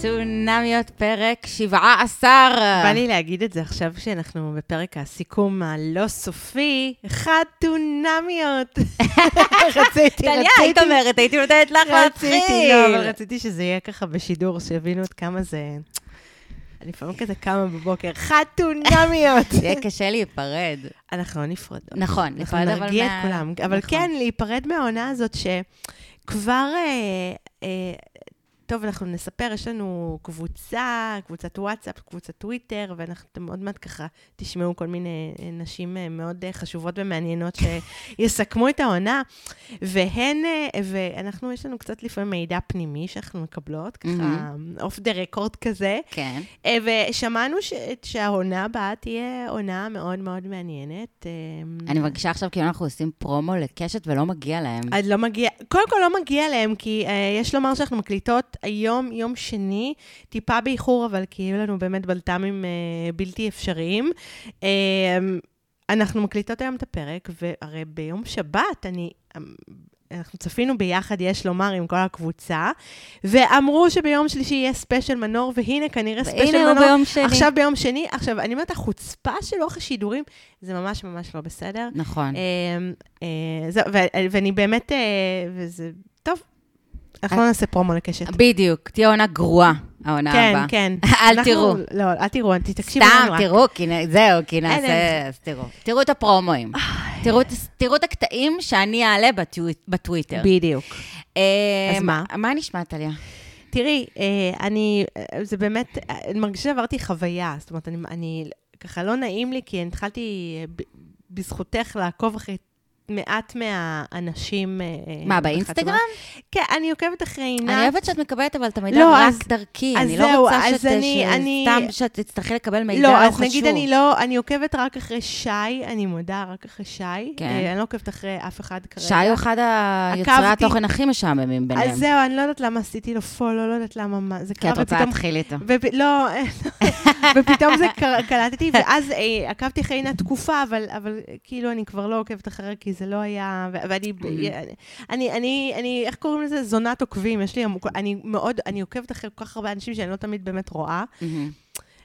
חתונמיות פרק 17. בא לי להגיד את זה עכשיו שאנחנו בפרק הסיכום הלא סופי, חתונמיות. רציתי, טליה, היית רציתי, אומרת, הייתי נותנת לך להתחיל. רציתי, לא, אבל רציתי שזה יהיה ככה בשידור, שיבינו עד כמה זה... אני לפעמים כזה קמה בבוקר, חתונמיות. יהיה קשה להיפרד. אנחנו לא נפרדות. נכון, אנחנו להיפרד אבל נרגיע את מה- כולם. אבל נכון. כן, להיפרד מהעונה הזאת שכבר... טוב, אנחנו נספר, יש לנו קבוצה, קבוצת וואטסאפ, קבוצת טוויטר, ואנחנו עוד מעט ככה תשמעו כל מיני אה, נשים אה, מאוד אה, חשובות ומעניינות שיסכמו את העונה. והן, ואנחנו, יש לנו קצת לפעמים מידע פנימי שאנחנו מקבלות, ככה off the record כזה. כן. ושמענו ש... שהעונה הבאה תהיה עונה מאוד מאוד מעניינת. אני מרגישה עכשיו כאילו אנחנו עושים פרומו לקשת ולא מגיע להם. אז לא מגיע, קודם כל לא מגיע להם, כי אה, יש לומר שאנחנו מקליטות היום, יום שני, טיפה באיחור, אבל כי היו לנו באמת בלת"מים אה, בלתי אפשריים. אה, אנחנו מקליטות היום את הפרק, והרי ביום שבת אני... אנחנו צפינו ביחד, יש לומר, עם כל הקבוצה, ואמרו שביום שלישי יהיה ספיישל מנור, והנה כנראה ספיישל והנה מנור. הוא ביום שני. עכשיו ביום שני, עכשיו, אני אומרת, החוצפה של אורך השידורים, זה ממש ממש לא בסדר. נכון. אה, אה, זהו, ו- ואני באמת, אה, וזה, טוב, אנחנו לא נעשה פרומו לקשת. בדיוק, תהיה עונה גרועה, העונה כן, הבאה. כן. אל אנחנו- תראו. לא, אל תראו, תקשיבו סתם, לנו רק. תראו, כי נ- זהו, כי נעשה, אז תראו. תראו את הפרומואים. תראו את- תראו הקטעים שאני אעלה בטוויט- בטוויטר. בדיוק. אה, אז מה? מה נשמע, טליה? תראי, אה, אני, אה, זה באמת, אני מרגישה שעברתי חוויה, זאת אומרת, אני, ככה לא נעים לי, כי אני התחלתי בזכותך לעקוב אחרי מעט מהאנשים. אה, מה, בחתונה. באינסטגרם? כן, אני עוקבת אחרי עינת. אני אוהבת שאת מקבלת אבל את המידע לא, רק אז- דרכי. אז אני לא זהו, רוצה אז שת- אני- ש- אני- שאת תצטרכי לקבל מידע לא, לא אז חשוב. נגיד אני לא, אני עוקבת רק אחרי שי, אני מודה, רק אחרי שי. כן. אה, אני לא עוקבת אחרי אף אחד כרגע. שי הוא אחד היוצרי. התוכן הכי משעממים ביניהם. אז זהו, אני לא יודעת למה עשיתי לו פולו, לא יודעת למה, מה, זה כי את רוצה. להתחיל איתו. ופ... לא, ופתאום זה. קלטתי, ואז אה, עקבתי אחרי עינת תקופה, אבל, אבל כאילו אני כבר לא עוקבת אחריה, כי זה לא היה... ואני, אני, אני, אני, איך קוראים לזה? זונת עוקבים. יש לי, אני מאוד, אני עוקבת אחרי כל כך הרבה אנשים שאני לא תמיד באמת רואה. מהמם.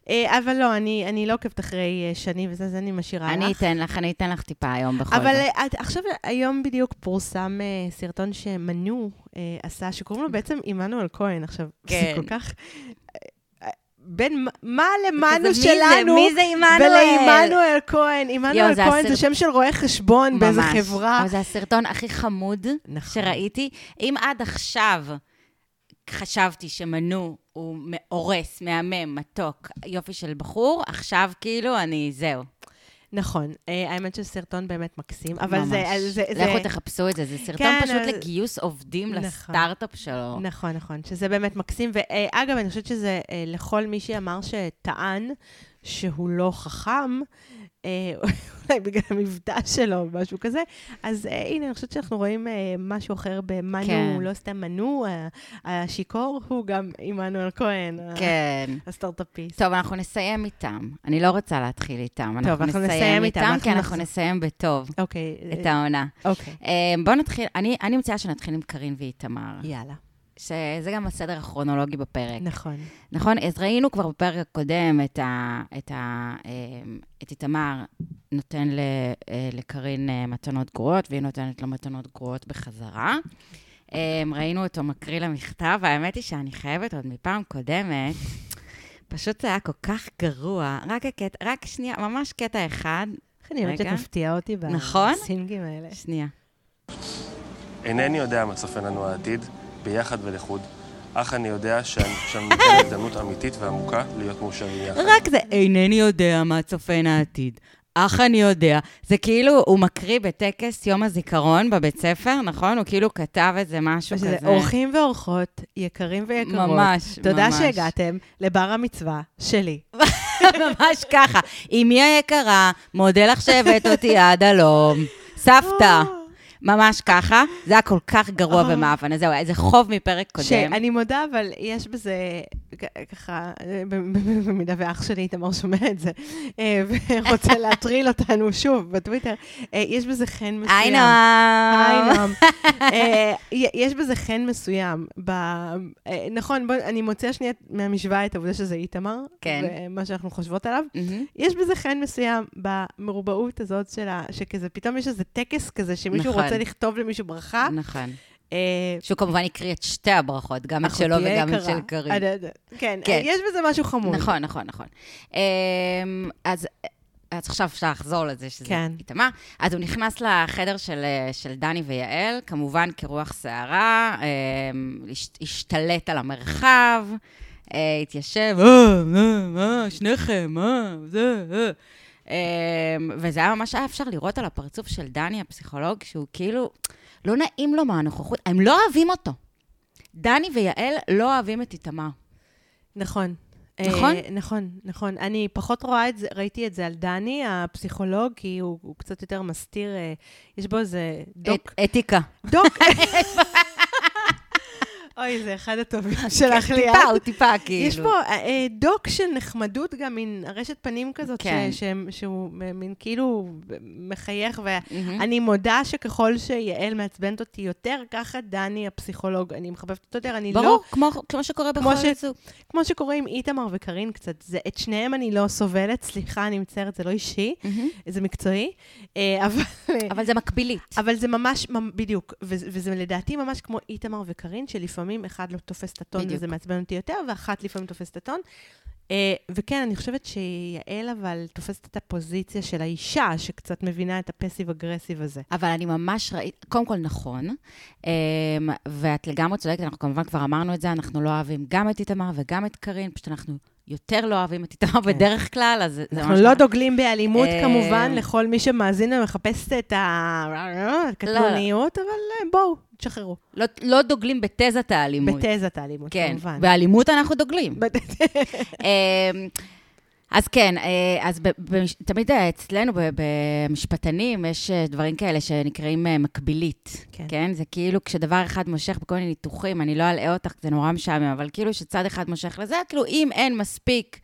אה, אבל לא, אני, אני לא עוקבת אחרי אה, שני וזה, זה אני משאירה לך. אני אתן לך, אני אתן לך טיפה היום בכל אבל זאת. אה, את- עכשיו, היום בדיוק פורסם אה, סרטון שמנו אה, עשה, שקוראים לו בעצם עמנואל כהן. עכשיו, כן. זה כל כך... בין מה למנו מי זה? שלנו, מי זה עמנואל? ולעמנואל כהן. עמנואל כהן זה הסרט- שם של רואה חשבון באיזה ממש. חברה. אבל זה הסרטון הכי חמוד נכון. שראיתי. אם עד עכשיו חשבתי שמנו הוא הורס, מהמם, מתוק, יופי של בחור, עכשיו כאילו אני, זהו. נכון, אה, האמת שסרטון באמת מקסים, אבל ממש. זה... זה- זה- לכו תחפשו את זה, זה סרטון כן, פשוט לגיוס עובדים נכון. לסטארט-אפ שלו. נכון, נכון, שזה באמת מקסים. ואגב, אני חושבת שזה אה, לכל מי שאמר שטען שהוא לא חכם, אה, אולי בגלל המבטא שלו או משהו כזה, אז אה, הנה, אני חושבת שאנחנו רואים אה, משהו אחר במנו, כן. לא סתם מנו, אה, השיכור הוא גם עמנואל כהן, כן. הסטארט-אפיסט. טוב, אנחנו נסיים איתם. אני לא רוצה להתחיל איתם. טוב, אנחנו נסיים איתם, כי אנחנו נחזור. נסיים בטוב אוקיי. את אה, העונה. אוקיי, אה, בואו נתחיל, אני אני מציעה שנתחיל עם קארין ואיתמר, יאללה. שזה גם הסדר הכרונולוגי בפרק. נכון. נכון? אז ראינו כבר בפרק הקודם את, ה, את, ה, אה, את איתמר נותן ל, אה, לקארין אה, מתנות גרועות, והיא נותנת לו מתנות גרועות בחזרה. אה, ראינו אותו מקריא לה מכתב, והאמת היא שאני חייבת עוד מפעם קודמת, פשוט זה היה כל כך גרוע. רק הקטע, רק שנייה, ממש קטע אחד. איך אני אוהבת רגע. שתפתיע אותי נכון? בסינגים האלה. שנייה. אינני יודע מה צופן לנו העתיד, ביחד ולחוד, אך אני יודע שאני שאני נותן הזדמנות אמיתית ועמוקה להיות מאושרים יחד. רק זה, אינני יודע מה צופן העתיד. אך אני יודע. זה כאילו, הוא מקריא בטקס יום הזיכרון בבית ספר, נכון? הוא כאילו כתב איזה משהו שזה כזה. אורחים ואורחות, יקרים ויקרות. ממש, תודה ממש. שהגעתם לבר המצווה שלי. ממש ככה. אמי היקרה, מודה לך שהבאת אותי עד הלום. סבתא. ממש ככה. זה היה כל כך גרוע אה. ומאפן. אז זהו, איזה חוב מפרק קודם. שאני מודה, אבל יש בזה, ככה, במידה ואח שלי איתמר שומע את זה, אה, ורוצה להטריל אותנו שוב בטוויטר, אה, יש בזה חן מסוים. היי נועם. אה, יש בזה חן מסוים. ב... נכון, אני מוציאה שנייה מהמשוואה את העובדה שזה איתמר, כן. ומה שאנחנו חושבות עליו. יש בזה חן מסוים במרובעות הזאת שלה, שכזה, פתאום יש איזה טקס כזה, שמישהו נכון. רוצה לכתוב למישהו ברכה. נכון. אה, שהוא כמובן הקריא את שתי הברכות, גם את שלו וגם את. של קארין. עד- עד- כן, כן. יש בזה משהו חמוד. נכון, נכון, נכון. אמ, אז, אז עכשיו אפשר לחזור לזה שזה כן. איתמר. אז הוא נכנס לחדר של, אה, של דני ויעל, כמובן כרוח סערה, אמ, הש- השתלט על המרחב, אה, התיישב, אה, מה, מה, שניכם, מה, זה, אה. אמ, וזה היה ממש היה אפשר לראות על הפרצוף של דני, הפסיכולוג, שהוא כאילו, לא נעים לו מהנוכחות, הם לא אוהבים אותו. דני ויעל לא אוהבים את איתמר. נכון. נכון? אה, נכון, נכון. אני פחות רואה את זה, ראיתי את זה על דני, הפסיכולוג, כי הוא, הוא קצת יותר מסתיר, אה, יש בו איזה דוק. את- אתיקה. דוק. אוי, זה אחד הטובים שלך לי. טיפה, הוא טיפה, כאילו. יש פה אה, אה, דוק של נחמדות, גם מין ארשת פנים כזאת, כן. ש, שהוא מין כאילו מחייך. ואני מודה שככל שיעל מעצבנת אותי יותר, ככה דני הפסיכולוג, אני מחבבת אותו יותר, אני לא... ברור, כמו, כמו שקורה בכל ש- זוג. כמו שקורה עם איתמר וקארין קצת, זה, את שניהם אני לא סובלת, סליחה, אני מצטערת, זה לא אישי. זה מקצועי, אה, אבל... אבל זה מקבילית. אבל זה ממש, ממ- בדיוק, וזה, וזה לדעתי ממש כמו איתמר וקארין, שלפעמים אחד לא תופס את הטון בדיוק. וזה מעצבן אותי יותר, ואחת לפעמים תופסת את הטון. אה, וכן, אני חושבת שיעל אבל תופסת את הפוזיציה של האישה, שקצת מבינה את הפסיב-אגרסיב הזה. אבל אני ממש ראיתי, קודם כל נכון, אמ, ואת לגמרי צודקת, אנחנו כמובן כבר אמרנו את זה, אנחנו לא אוהבים גם את איתמר וגם את קארין, פשוט אנחנו יותר לא אוהבים את איתמר בדרך כלל, אז זה זה אנחנו ממש... לא ככה. דוגלים באלימות אה, כמובן, לכל מי שמאזין ומחפש את הקטנוניות, אבל אה, בואו, תשחררו. לא- לא דוגלים בתזת האלימות. בתזת האלימות, כן, כמובן. באלימות אנחנו דוגלים. אמ, אז כן, אה, אז תמיד אה, אצלנו במשפטנים יש אה, דברים כאלה שנקראים מקבילית, כן. כן? זה כאילו כשדבר אחד מושך בכל מיני ניתוחים, אני לא אלאה אותך, זה נורא משעמם, אבל כאילו שצד אחד מושך לזה, כאילו אם אין מספיק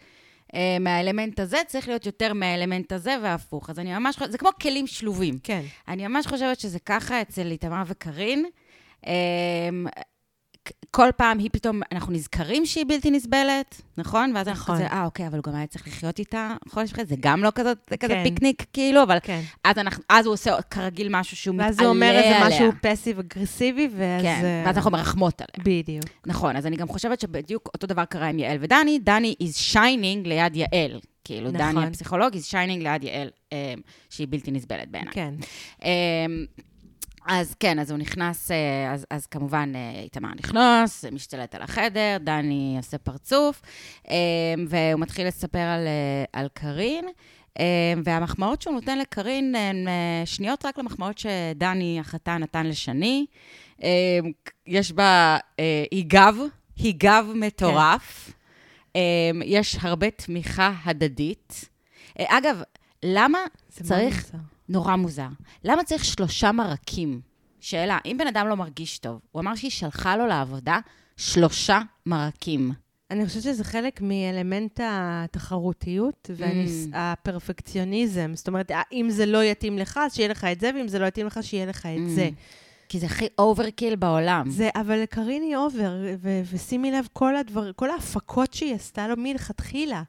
אה, מהאלמנט הזה, צריך להיות יותר מהאלמנט הזה והפוך. אז אני ממש חושבת, זה כמו כלים שלובים. כן. אני ממש חושבת שזה ככה אצל איתמר וקארין. אמ, כל פעם היא פתאום, אנחנו נזכרים שהיא בלתי נסבלת, נכון? ואז אנחנו נכון. כזה, אה, אוקיי, אבל הוא גם היה צריך לחיות איתה חודש וחצי, זה גם לא כזאת, זה כזה כן. פיקניק, כאילו, אבל כן. אז, אנחנו, אז הוא עושה כרגיל משהו שהוא מתעלה ואז עליה. הוא אומר איזה משהו פסיב-אגרסיבי, ואז... כן, אה, ואז אנחנו מרחמות עליה. בדיוק. נכון, אז אני גם חושבת שבדיוק אותו דבר קרה עם יעל ודני, דני is shining ליד יעל. כאילו, נכון. דני הפסיכולוג is shining ליד יעל, אמ, שהיא בלתי נסבלת בעיניי. כן. אז כן, אז הוא נכנס, אה, אז, אז כמובן אה, איתמר נכנס, משתלט על החדר, דני עושה פרצוף, אמ, והוא מתחיל לספר על, אה, על קארין, והמחמאות שהוא נותן לקארין הן אה, שניות רק למחמאות שדני החתן נתן לשני. יש בה אה, היגב, היגב מטורף. אמ, יש הרבה תמיכה הדדית. אה, אגב, למה צריך מוזר. נורא מוזר. למה צריך שלושה מרקים? שאלה, אם בן אדם לא מרגיש טוב, הוא אמר שהיא שלחה לו לעבודה שלושה מרקים. אני חושבת שזה חלק מאלמנט התחרותיות Mm. והפרפקציוניזם. זאת אומרת, אם זה לא יתאים לך, אז שיהיה לך את זה, ואם זה לא יתאים לך, שיהיה לך את Mm. זה. כי זה הכי overkill בעולם. זה, אבל קארין היא over, ושימי לב, כל הדבר, כל ההפקות שהיא עשתה לו מלכתחילה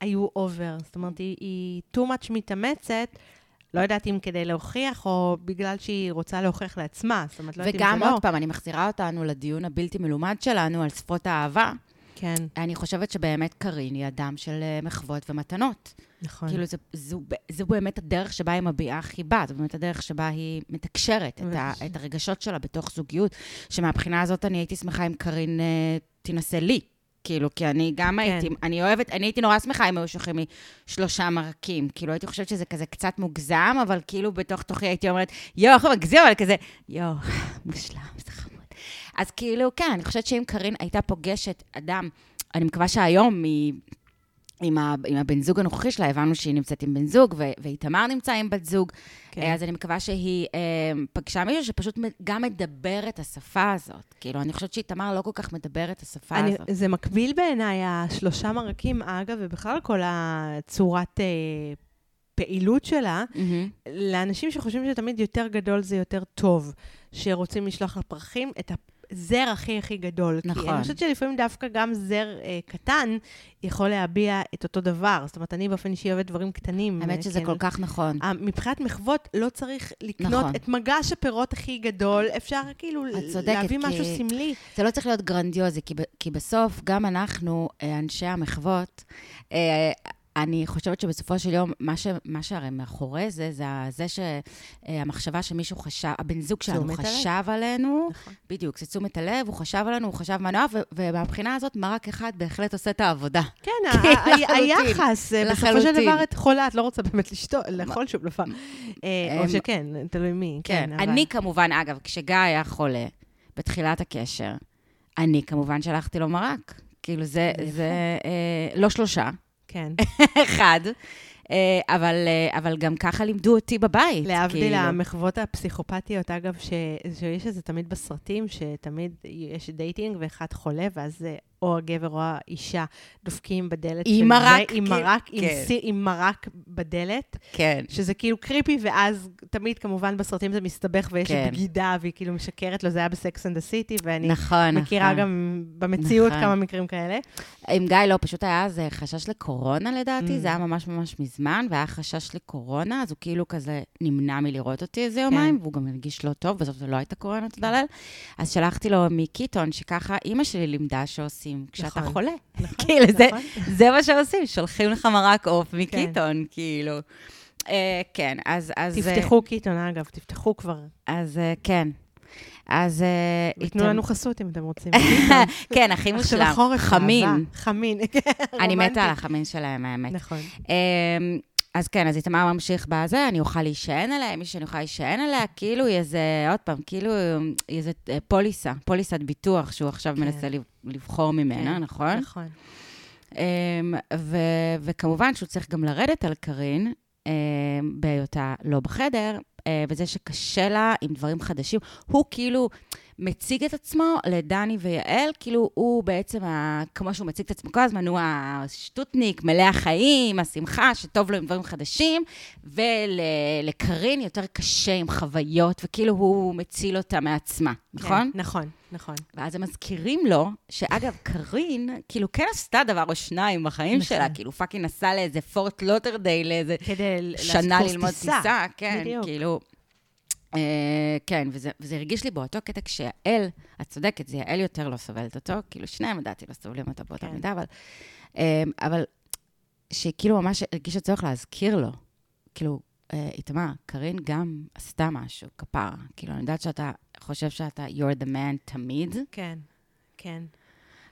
היו over. זאת אומרת, היא, היא too much מתאמצת, לא יודעת אם כדי להוכיח, או בגלל שהיא רוצה להוכיח לעצמה. זאת אומרת, לא יודעת אם וגם זה לא. עוד פעם, אני מחזירה אותנו לדיון הבלתי מלומד שלנו על שפות האהבה. כן, אני חושבת שבאמת קארין היא אדם של אה, מחוות ומתנות. נכון. כאילו, זו, זו באמת הדרך שבה היא מביעה חיבה, זו באמת הדרך שבה היא מתקשרת את, ה, את הרגשות שלה בתוך זוגיות, שמהבחינה הזאת אני הייתי שמחה אם קארין אה, תנסה לי. כאילו, כי אני גם כן. הייתי, אני אוהבת, אני הייתי נורא שמחה אם היו שולחים לי שלושה מרקים. כאילו, הייתי חושבת שזה כזה קצת מוגזם, אבל כאילו בתוך תוכי הייתי אומרת, יואו, איך הוא מגזים, אבל כזה, יואו, מושלם, זה חמוד. אז כאילו, כן, אני חושבת שאם קארין הייתה פוגשת אדם, אני מקווה שהיום היא... עם, ה, עם הבן זוג הנוכחי שלה, הבנו שהיא נמצאת עם בן זוג, ו- ואיתמר נמצא עם בת זוג. כן. אז אני מקווה שהיא אה, פגשה מישהו שפשוט גם מדבר את השפה הזאת. כאילו, אני חושבת שאיתמר לא כל כך מדבר את השפה אני, הזאת. זה מקביל בעיניי, השלושה מרקים, אגב, ובכלל כל הצורת אה, פעילות שלה, מהמם. לאנשים שחושבים שתמיד יותר גדול זה יותר טוב, שרוצים לשלוח לפרחים את הזר הכי הכי גדול. כי נכון. אני חושבת שלפעמים דווקא גם זר אה, קטן יכול להביע את אותו דבר. זאת אומרת, אני באופן אישי אוהבת דברים קטנים. האמת אה, שזה כן. כל כך נכון. אה, מבחינת מחוות, לא צריך לקנות נכון. את מגש הפירות הכי גדול, אפשר כאילו צודקת, להביא כי- משהו סמלי. זה לא צריך להיות גרנדיוזי, כי, ב- כי בסוף, גם אנחנו, אה, אנשי המחוות, אה, אני חושבת שבסופו של יום, מה, ש, מה שהרי מאחורי זה, זה זה שהמחשבה שמישהו חשב, הבן זוג שלנו תשומת הלב. חשב עלינו, נכון. בדיוק, זה תשומת הלב, הוא חשב עלינו, הוא חשב ו- ומהבחינה הזאת, מרק אחד בהחלט עושה את העבודה. כן, כן. היחס, אה, בסופו של. דבר את חולה, את לא רוצה באמת לשתות, לאכול שום דבר. אה, או שכן, תלוי מי, כן, כן. אני כמובן, אגב, כשגיא היה חולה, בתחילת הקשר, אני כמובן שלחתי לו מרק. כאילו, זה. זה אה, לא שלושה, כן. אחד, אה, אבל, אה, אבל גם ככה לימדו אותי בבית. להבדיל כאילו. המחוות הפסיכופתיות, אגב, ש... שיש את זה תמיד בסרטים, שתמיד יש dating ואחד חולה, אז אה, או הגבר או האישה דופקים בדלת עם מרק, עם כאילו, מרק, עם, כן. סי, עם מרק בדלת, כן. שזה כאילו creepy, ואז תמיד כמובן בסרטים זה מסתבך ויש כן. בגידה, והיא כאילו משקרת לו, זה היה בסקס and the City, ואני נכון, מכירה נכון. גם במציאות נכון. כמה מקרים כאלה. עם גיא לא, פשוט היה איזה חשש לקורונה לדעתי, Mm. זה היה ממש ממש מזמן, והיה חשש לקורונה, אז הוא כאילו כזה נמנע מלראות אותי איזה יומיים, והוא גם הרגיש לא טוב, בסוף זה לא הייתה קורונה, תודה לאל. אז שלחתי לו מקיטון, שככה אימא שלי לימדה שעושים כשאתה נכון. חולה. נכון, כאילו, זה- נכון. זה מה שעושים, שולחים לך מרק עוף מקיטון, כאילו. אה, כן, אז... אז אה, תפתחו קיטון, אגב, תפתחו כבר. אז אה, כן. אז... איתם- לנו חסות אם אתם רוצים. כן, הכי מושלם. חמין. חמין. אני. מתה על החמין שלהם, האמת. נכון. אז כן, אז איתמר ממשיך בזה, אני אוכל להישען עליה, מי שאני אוכל להישען עליה, כאילו היא איזה, עוד פעם, כאילו היא איזה אה, פוליסה, פוליסת ביטוח שהוא עכשיו כן. מנסה לב- לבחור ממנה, כן, נכון? נכון. אמ, ו- וכמובן שהוא צריך גם לרדת על קארין, אמ, בהיותה לא בחדר, אה, וזה שקשה לה עם דברים חדשים. הוא כאילו מציג את עצמו לדני ויעל, כאילו הוא בעצם, ה- כמו שהוא מציג את עצמו כל הזמן, הוא השטותניק, מלא החיים, השמחה, שטוב לו עם דברים חדשים, ולקארין יותר קשה עם חוויות, וכאילו הוא מציל אותה מעצמה, נכון? כן, נכון, נכון. ואז הם מזכירים לו, שאגב, קארין, כאילו, כן עשתה דבר או שניים בחיים נכון. שלה, כאילו, fucking נסעה לאיזה פורט לודרדייל, לאיזה כדי שנה ללמוד טיסה, כן, בדיוק. כאילו... אה, כן, וזה, וזה הרגיש לי באותו קטע כשיעל, את צודקת, זה יעל יותר לא סובלת אותו, כאילו שניהם לדעתי לא סובלים אותו באותה כן. מידה, אבל, אה, אבל שכאילו ממש הרגיש הצורך להזכיר לו, כאילו, אה, איתמר, קארין גם עשתה משהו, כפרה, כאילו, אני יודעת שאתה חושב שאתה you're the man תמיד, כן, כן.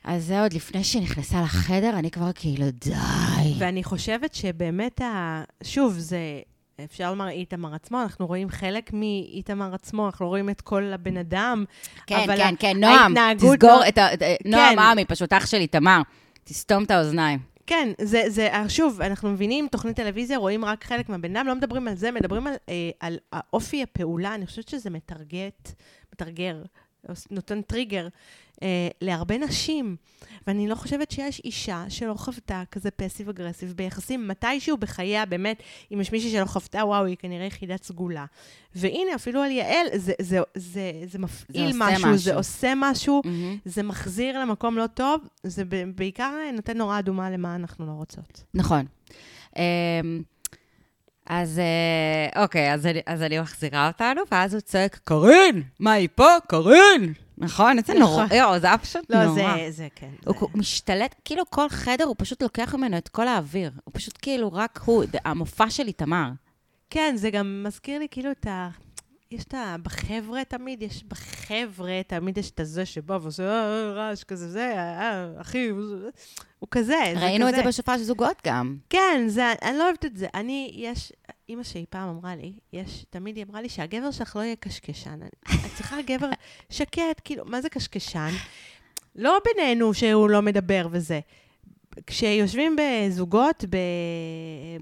אז זה עוד לפני שהיא נכנסה לחדר, אני כבר כאילו, די. ואני חושבת שבאמת, ה... שוב, זה, אפשר לומר איתמר עצמו, אנחנו רואים חלק מאיתמר עצמו, אנחנו לא רואים את כל הבן אדם. כן, אבל כן, כן, נועם, תסגור לא- את ה... את- נועם כן. עמי, פשוט אח שלי, תמר, תסתום את האוזניים. כן, זה, זה, שוב, אנחנו מבינים, תוכנית טלוויזיה, רואים רק חלק מהבן אדם, לא מדברים על זה, מדברים על, אה, על האופי הפעולה, אני חושבת שזה מתרגט, מתרגר, נותן טריגר אה, להרבה נשים. ואני לא חושבת שיש אישה שלא חוותה כזה פסיב אגרסיב ביחסים, מתישהו בחייה, באמת, אם יש מישהי שלא חוותה, וואו, היא כנראה יחידת סגולה. והנה, אפילו על יעל, זה, זה, זה, זה מפעיל זה עושה משהו, זה משהו. עושה משהו. מהמם. זה מחזיר למקום לא טוב, זה בעיקר נותן נורא אדומה למה אנחנו לא רוצות. נכון. אמ, אז אה, אוקיי, אז אני, אז אני מחזירה אותנו, ואז הוא צועק, קארין, מה היא פה? קארין! נכון? איזה נורא, נכון. יואו, זה היה פשוט לא, נורא. זה, זה כן. הוא משתלט, כאילו כל חדר, הוא פשוט לוקח ממנו את כל האוויר. הוא פשוט כאילו רק הוא, המופע של איתמר. כן, זה גם מזכיר לי כאילו את ה... יש את ה... בחבר'ה תמיד, יש בחבר'ה, תמיד יש את הזה שבא ועושה "אה, רעש כזה, זה, אה, אחי, הוא זה." כזה, זה ראינו את כזה. זה בשופע של זוגות גם. כן, זה, אני לא אוהבת את זה. אני, יש, אימא שלי פעם אמרה לי, יש, תמיד היא אמרה לי שהגבר שלך לא יהיה קשקשן. את צריכה גבר שקט, כאילו, מה זה קשקשן? לא בינינו שהוא לא מדבר וזה. כשיושבים בזוגות.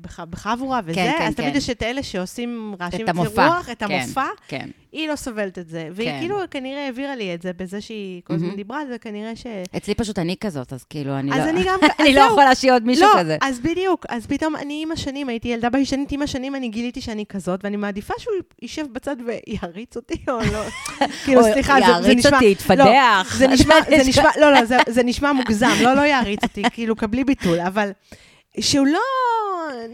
בח... בחבורה וזה, כן, כן, אז תמיד כן. יש את אלה שעושים רעשים את המופע. רוח, את כן, המופע. כן. היא לא סובלת את זה. והיא כן. כאילו כנראה העבירה לי את זה בזה שהיא כל הזמן מהמם. דיברה על זה, כנראה ש... אצלי פשוט אני כזאת, אז כאילו, אני לא... אז אני גם... אני לא. יכולה שיהיה עוד מישהו לא, כזה. אז בדיוק. אז פתאום אני עם השנים, הייתי ילדה ביישנית, עם השנים אני גיליתי שאני כזאת, ואני מעדיפה שהוא יישב בצד ויעריץ אותי, או לא. כאילו, סליחה, זה- זה יעריץ נשמע... אותי, יתפדח. זה נשמע, זה נשמע, לא, לא, זה, זה נשמע מוגזם, לא, לא יעריץ אותי, כאילו, קבלי ביטול, אבל שהוא לא,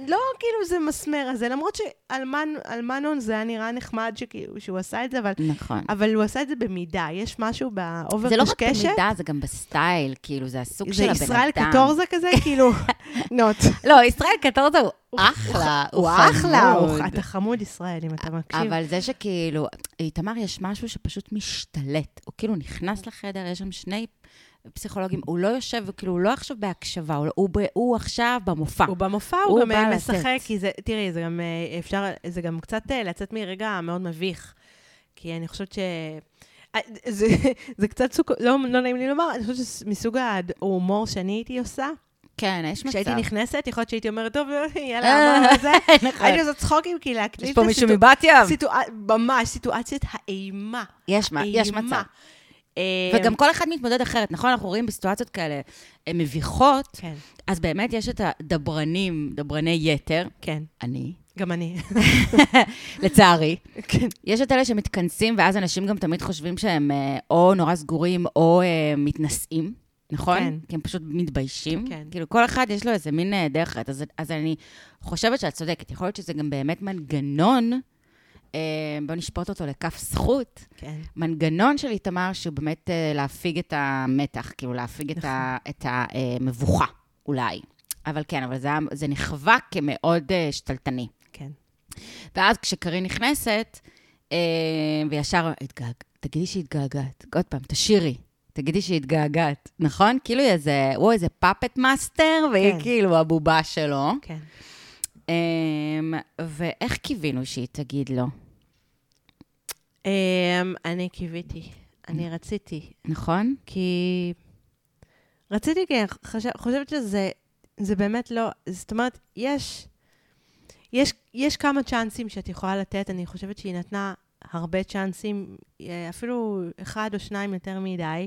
לא כאילו זה מסמר הזה, למרות שלאמנון זה היה נראה נחמד שכאילו, שהוא עשה את זה, אבל, נכון. אבל הוא עשה את זה במידה, יש משהו ב over זה לא רק קשקשת. במידה, זה גם בסטייל, כאילו, זה הסוג של זה הבן אדם. ישראל קטורזה כזה, כאילו, not. לא, ישראל קטורזה הוא אחלה, הוא אחלה, חמוד. הוא- אתה חמוד ישראל, אם אתה מקשיב. אבל זה שכאילו, איתמר, יש משהו שפשוט משתלט. הוא כאילו נכנס לחדר, יש שם שני פסיכולוגים, הוא לא יושב, כאילו, הוא לא עכשיו בהקשבה, הוא, הוא, ב- הוא עכשיו במופע. הוא במופע, הוא הוא גם אה, לתת. משחק, כי זה, תראי, זה גם אה, אפשר, זה גם קצת אה, לצאת מרגע מאוד מביך. כי אני חושבת ש... זה, זה קצת סוג, לא, לא נעים לי לומר, אני חושבת שמסוג ההומור שאני הייתי עושה, כן, יש מצב. כשהייתי נכנסת, יכול להיות שהייתי אומרת, טוב, יאללה, אמרנו זה. נכון. הייתי עושה צחוקים, כי להקליט יש פה מישהו מבת ים? ממש, סיטואציית האימה. יש מה-. מצב. אה, וגם כל אחד מתמודד אחרת, נכון? אנחנו רואים בסיטואציות כאלה אה, מביכות, כן, אז באמת יש את הדברנים, דברני יתר, כן, אני, גם אני. לצערי. כן. יש את אלה שמתכנסים, ואז אנשים גם תמיד חושבים שהם אה, או נורא סגורים או מתנשאים, נכון? כן. כי הם פשוט מתביישים. כן. כאילו, כל אחד יש לו איזה מין דרך אחרת. אז, אז אני חושבת שאת צודקת. יכול להיות שזה גם באמת מנגנון, בוא נשפוט אותו לכף זכות, כן. מנגנון של איתמר שהוא באמת אה, להפיג את המתח, כאילו להפיג נכון. את המבוכה, אולי. אבל כן, אבל זה, זה נחווה כמאוד אה, שתלטני. כן. ואז כשקארין נכנסת, אה, וישר, התגעג... תגידי שהתגעגעת. עוד פעם, תשירי. תגידי שהתגעגעת, נכון? כאילו איזה, הוא איזה puppet master, והיא כן. כאילו הבובה שלו. כן. אה, ואיך קיווינו שהיא תגיד לו, Um, אני קיוויתי, אני רציתי, נכון? כי... רציתי, כי חושב, חושבת שזה זה באמת לא... זאת אומרת, יש, יש, יש כמה צ'אנסים שאת יכולה לתת, אני חושבת שהיא נתנה הרבה צ'אנסים, אה, אפילו אחד או שניים יותר מדי,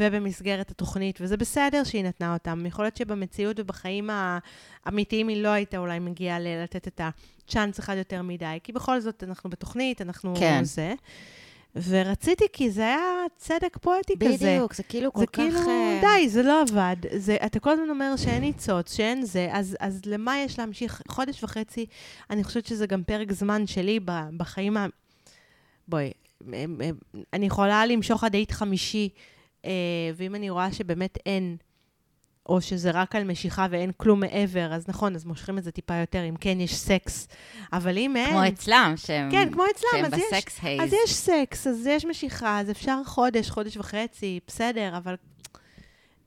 ובמסגרת התוכנית, וזה בסדר שהיא נתנה אותם. יכול להיות שבמציאות ובחיים האמיתיים היא לא הייתה אולי מגיעה לתת את הצ'אנס אחד יותר מדי, כי בכל זאת אנחנו בתוכנית, אנחנו כן. זה. ורציתי, כי זה היה צדק פואטי כזה. בדיוק, זה כאילו כל זה כך... כאילו, אה, די, זה לא עבד. זה, אתה כל הזמן אומר שאין ניצוץ, שאין זה, אז, אז למה יש להמשיך? חודש וחצי, אני חושבת שזה גם פרק זמן שלי בחיים ה... בואי, אמ, אמ, אני יכולה למשוך עד דייט חמישי, אה, ואם אני רואה שבאמת אין, או שזה רק על משיכה ואין כלום מעבר, אז נכון, אז מושכים את זה טיפה יותר, אם כן יש סקס. אבל אם אין... כמו אצלם, שהם... כן, כמו אצלם, אז יש- בסקס הייז. אז יש סקס, אז יש משיכה, אז אפשר חודש, חודש וחצי, בסדר, אבל...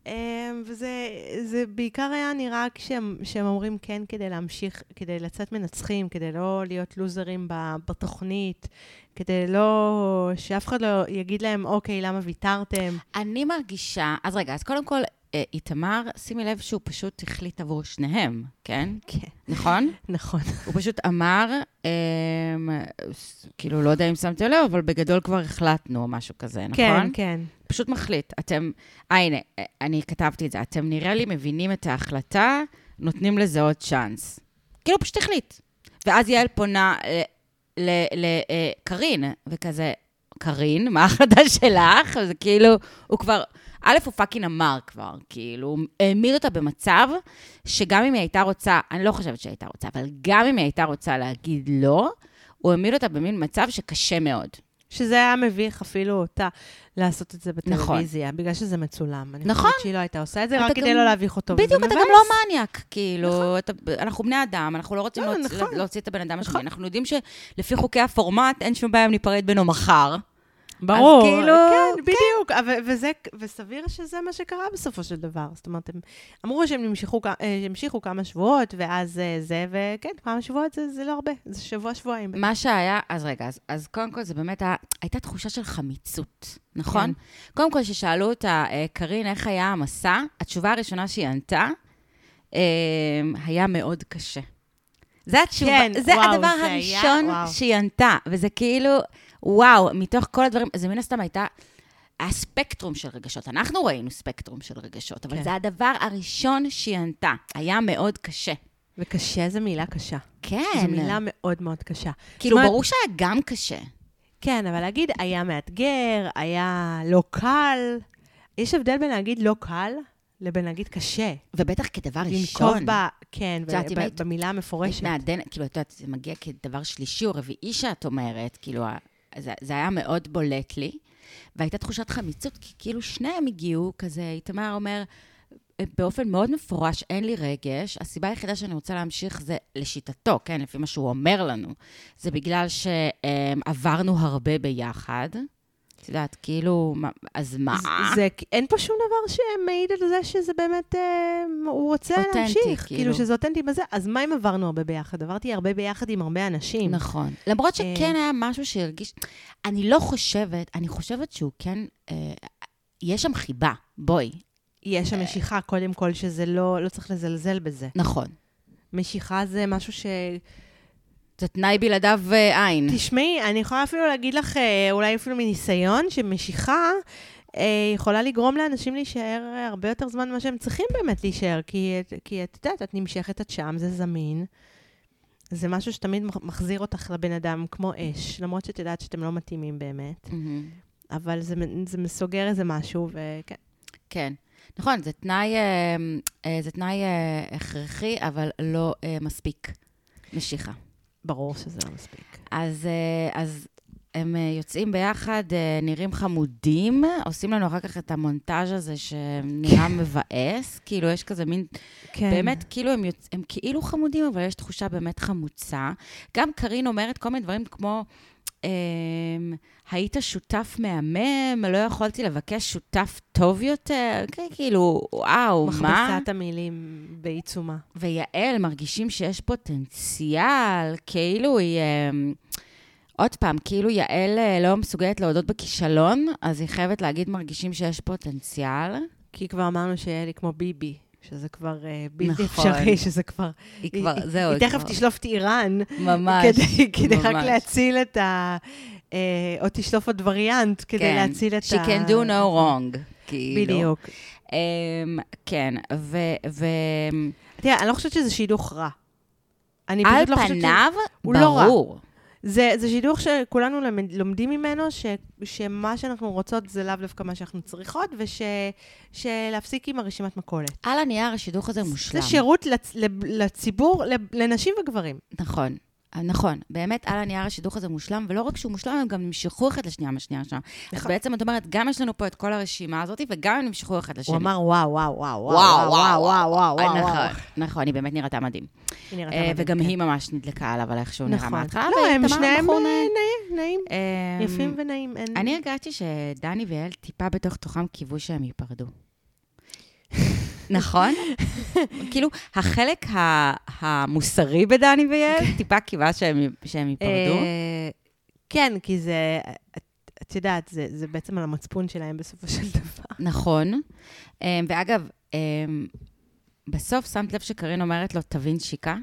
אמ, וזה זה בעיקר היה נראה כשהם, שהם אומרים כן כדי להמשיך, כדי לצאת מנצחים, כדי לא להיות לוזרים בתוכנית, כדי לא... שאף אחד לא יגיד להם, אוקיי, למה ויתרתם? אני מרגישה, אז רגע, אז קודם כל, איתמר, שימי לב שהוא פשוט החליט עבור שניהם, כן? כן, נכון? נכון. הוא פשוט אמר, אמ, כאילו, לא יודע אם שמתם לב, אבל בגדול כבר החלטנו או משהו כזה, נכון? כן, כן. פשוט מחליט. אתם, אה, הנה, אה, אני כתבתי את זה. אתם נראה לי מבינים את ההחלטה, נותנים לזה עוד צ'אנס. כאילו, פשוט החליט. ואז יעל פונה לקארין, וכזה, קארין, מה ההחלטה שלך? זה כאילו, הוא כבר, א', הוא fucking אמר כבר, כאילו, הוא העמיד אותה במצב שגם אם היא הייתה רוצה, אני לא חושבת שהיא הייתה רוצה, אבל גם אם היא הייתה רוצה להגיד לא, הוא העמיד אותה במין מצב שקשה מאוד. שזה היה מביך אפילו אותה לעשות את זה נכון. בטלוויזיה, בגלל שזה מצולם. אני נכון. חושבת שהיא לא הייתה עושה את זה, רק גם- כדי לא להביך אותו. בדיוק, אתה. גם לא מניאק, כאילו, אתה, אנחנו בני אדם, אנחנו לא רוצים לא, להוציא, נכון. להוציא את הבן אדם השני, נכון. אנחנו יודעים שלפי חוקי הפורמט, אין שום בעיה אם ניפרד בינו מחר. ברור, אז כאילו, כן, בדיוק, אבל- וזה, וסביר שזה מה שקרה בסופו של דבר. זאת אומרת, הם אמרו שהם נמשכו, אה, המשיכו כמה שבועות, ואז אה, זה, וכן, כמה שבועות זה, זה לא הרבה, זה שבוע-שבועיים. מה שהיה, אז רגע, אז, אז קודם כל זה באמת היה, הייתה תחושה של חמיצות, נכון? כן. קודם כל, כששאלו אותה, אה, קארין, איך היה המסע, התשובה הראשונה שהיא ענתה, היה מאוד קשה. זה התשובה, כן, זה וואו, הדבר זה היה- הראשון וואו. שהיא ענתה, וזה כאילו, וואו, מתוך כל הדברים, זה מן הסתם הייתה, היה ספקטרום של רגשות. אנחנו ראינו ספקטרום של רגשות, אבל כן. זה הדבר הראשון שהיא ענתה. היה מאוד קשה. וקשה זו מילה קשה. כן. זו מילה מאוד מאוד קשה. כאילו, אומרת- ברור שהיה גם קשה. כן, אבל להגיד היה מאתגר, היה לא קל, יש הבדל בין להגיד לא קל לבין להגיד קשה. ובטח כדבר לנקוב ראשון. ב... כן, אם ב- במילה המפורשת. מעדנת, כאילו, את יודעת, זה מגיע כדבר שלישי או רביעי שאת אומרת, כאילו, זה, זה היה מאוד בולט לי, והייתה תחושת חמיצות, כי כאילו שניהם הגיעו, כזה, איתמר אומר, באופן מאוד מפורש, אין לי רגש, הסיבה היחידה שאני רוצה להמשיך זה לשיטתו, כן, לפי מה שהוא אומר לנו, זה בגלל שעברנו הרבה ביחד. את יודעת, כאילו, מה- אז מה? זה, אין פה שום דבר שמעיד על זה שזה באמת, אה, הוא רוצה אותנטי, להמשיך. כאילו. כאילו שזה אותנטי בזה. אז מה אם עברנו הרבה ביחד? עברתי הרבה ביחד עם הרבה אנשים. נכון. למרות אה, שכן היה משהו שהרגיש... אני לא חושבת, אני חושבת שהוא כן... אה, יש שם חיבה, בואי. יש שם משיכה, קודם כל, שזה לא, לא צריך לזלזל בזה. נכון. משיכה זה משהו ש... זה תנאי בלעדיו אה, אין. תשמעי, אני יכולה אפילו להגיד לך, אה, אולי אפילו מניסיון, שמשיכה אה, יכולה לגרום לאנשים להישאר אה, הרבה יותר זמן ממה שהם צריכים באמת להישאר, כי, כי את יודעת, את נמשכת, את שם, זה זמין. זה משהו שתמיד מח- מחזיר אותך לבן אדם, כמו אש, למרות שאת יודעת שאתם לא מתאימים באמת, מהמם. אבל זה, זה סוגר איזה משהו, וכן. כן. נכון, זה תנאי, אה, אה, זה תנאי אה, הכרחי, אבל לא אה, מספיק. משיכה. ברור שזה לא מספיק. אז, אה, אז הם אה, יוצאים ביחד, אה, נראים חמודים, עושים לנו אחר כך את המונטאז' הזה שנראה מבאס, כאילו יש כזה מין, כן. באמת, כאילו הם, יוצ... הם כאילו חמודים, אבל יש תחושה באמת חמוצה. גם קארין אומרת כל מיני דברים כמו, היית שותף מהמם, לא יכולתי לבקש שותף טוב יותר, כאילו, וואו, מה? מכבסת המילים בעיצומה. ויעל מרגישים שיש פוטנציאל, כאילו היא... אמ, עוד פעם, כאילו יעל אה, לא מסוגלת להודות בכישלון, אז היא חייבת להגיד מרגישים שיש פוטנציאל. כי כבר אמרנו שיהיה לי כמו ביבי, שזה כבר אה, בלתי נכון. אפשרי, שזה כבר... היא כבר, היא- זהו, היא תכף כבר- תשלוף את איראן, ממש, כדי, כדי רק ממש. להציל את ה... אה, או תשלוף עוד וריאנט, כדי כן, להציל את She ה... can do no wrong, כאילו. בדיוק. אמ, כן, ו... ו... תראה, אני לא חושבת שזה שידוך רע. אני על פשוט לא חושבת ש... פניו, הוא לא רע. זה, זה שידוך שכולנו למד, לומדים ממנו, ש, שמה שאנחנו רוצות זה לאו דווקא מה שאנחנו צריכות, ושלהפסיק עם הרשימת מכולת. על הנייר השידוך הזה מושלם. זה שירות לצ, לציבור, לנשים וגברים. נכון. נכון, באמת על הנייר השידוך הזה מושלם, ולא רק שהוא מושלם, הם גם נמשכו אחד לשנייה מהשנייה שם. אז נכון. בעצם את אומרת, גם יש לנו פה את כל הרשימה הזאת, וגם הם נמשכו אחד לשני. הוא אמר וואו, וואו, וואו, וואו, וואו, וואו, וואו, וואו. נכון, נכון, היא באמת נראתה מדהים. אה, וגם כן. היא ממש נדלקה עליו על איך שהוא נראה נכון. מההתחלה. לא, הם שניהם אה, אה, יפים ונאים. אין- אני הרגשתי שדני ויעל טיפה בתוך תוכם קיוו שהם ייפרדו. נכון? כאילו, החלק המוסרי בדני ויעל, טיפה קיווה שהם ייפרדו. אה, כן, כי זה, את- יודעת, זה זה בעצם על המצפון שלהם בסופו של דבר. נכון. אה, ואגב, אה, בסוף שמת לב שקארין אומרת לו, תבין שיקה?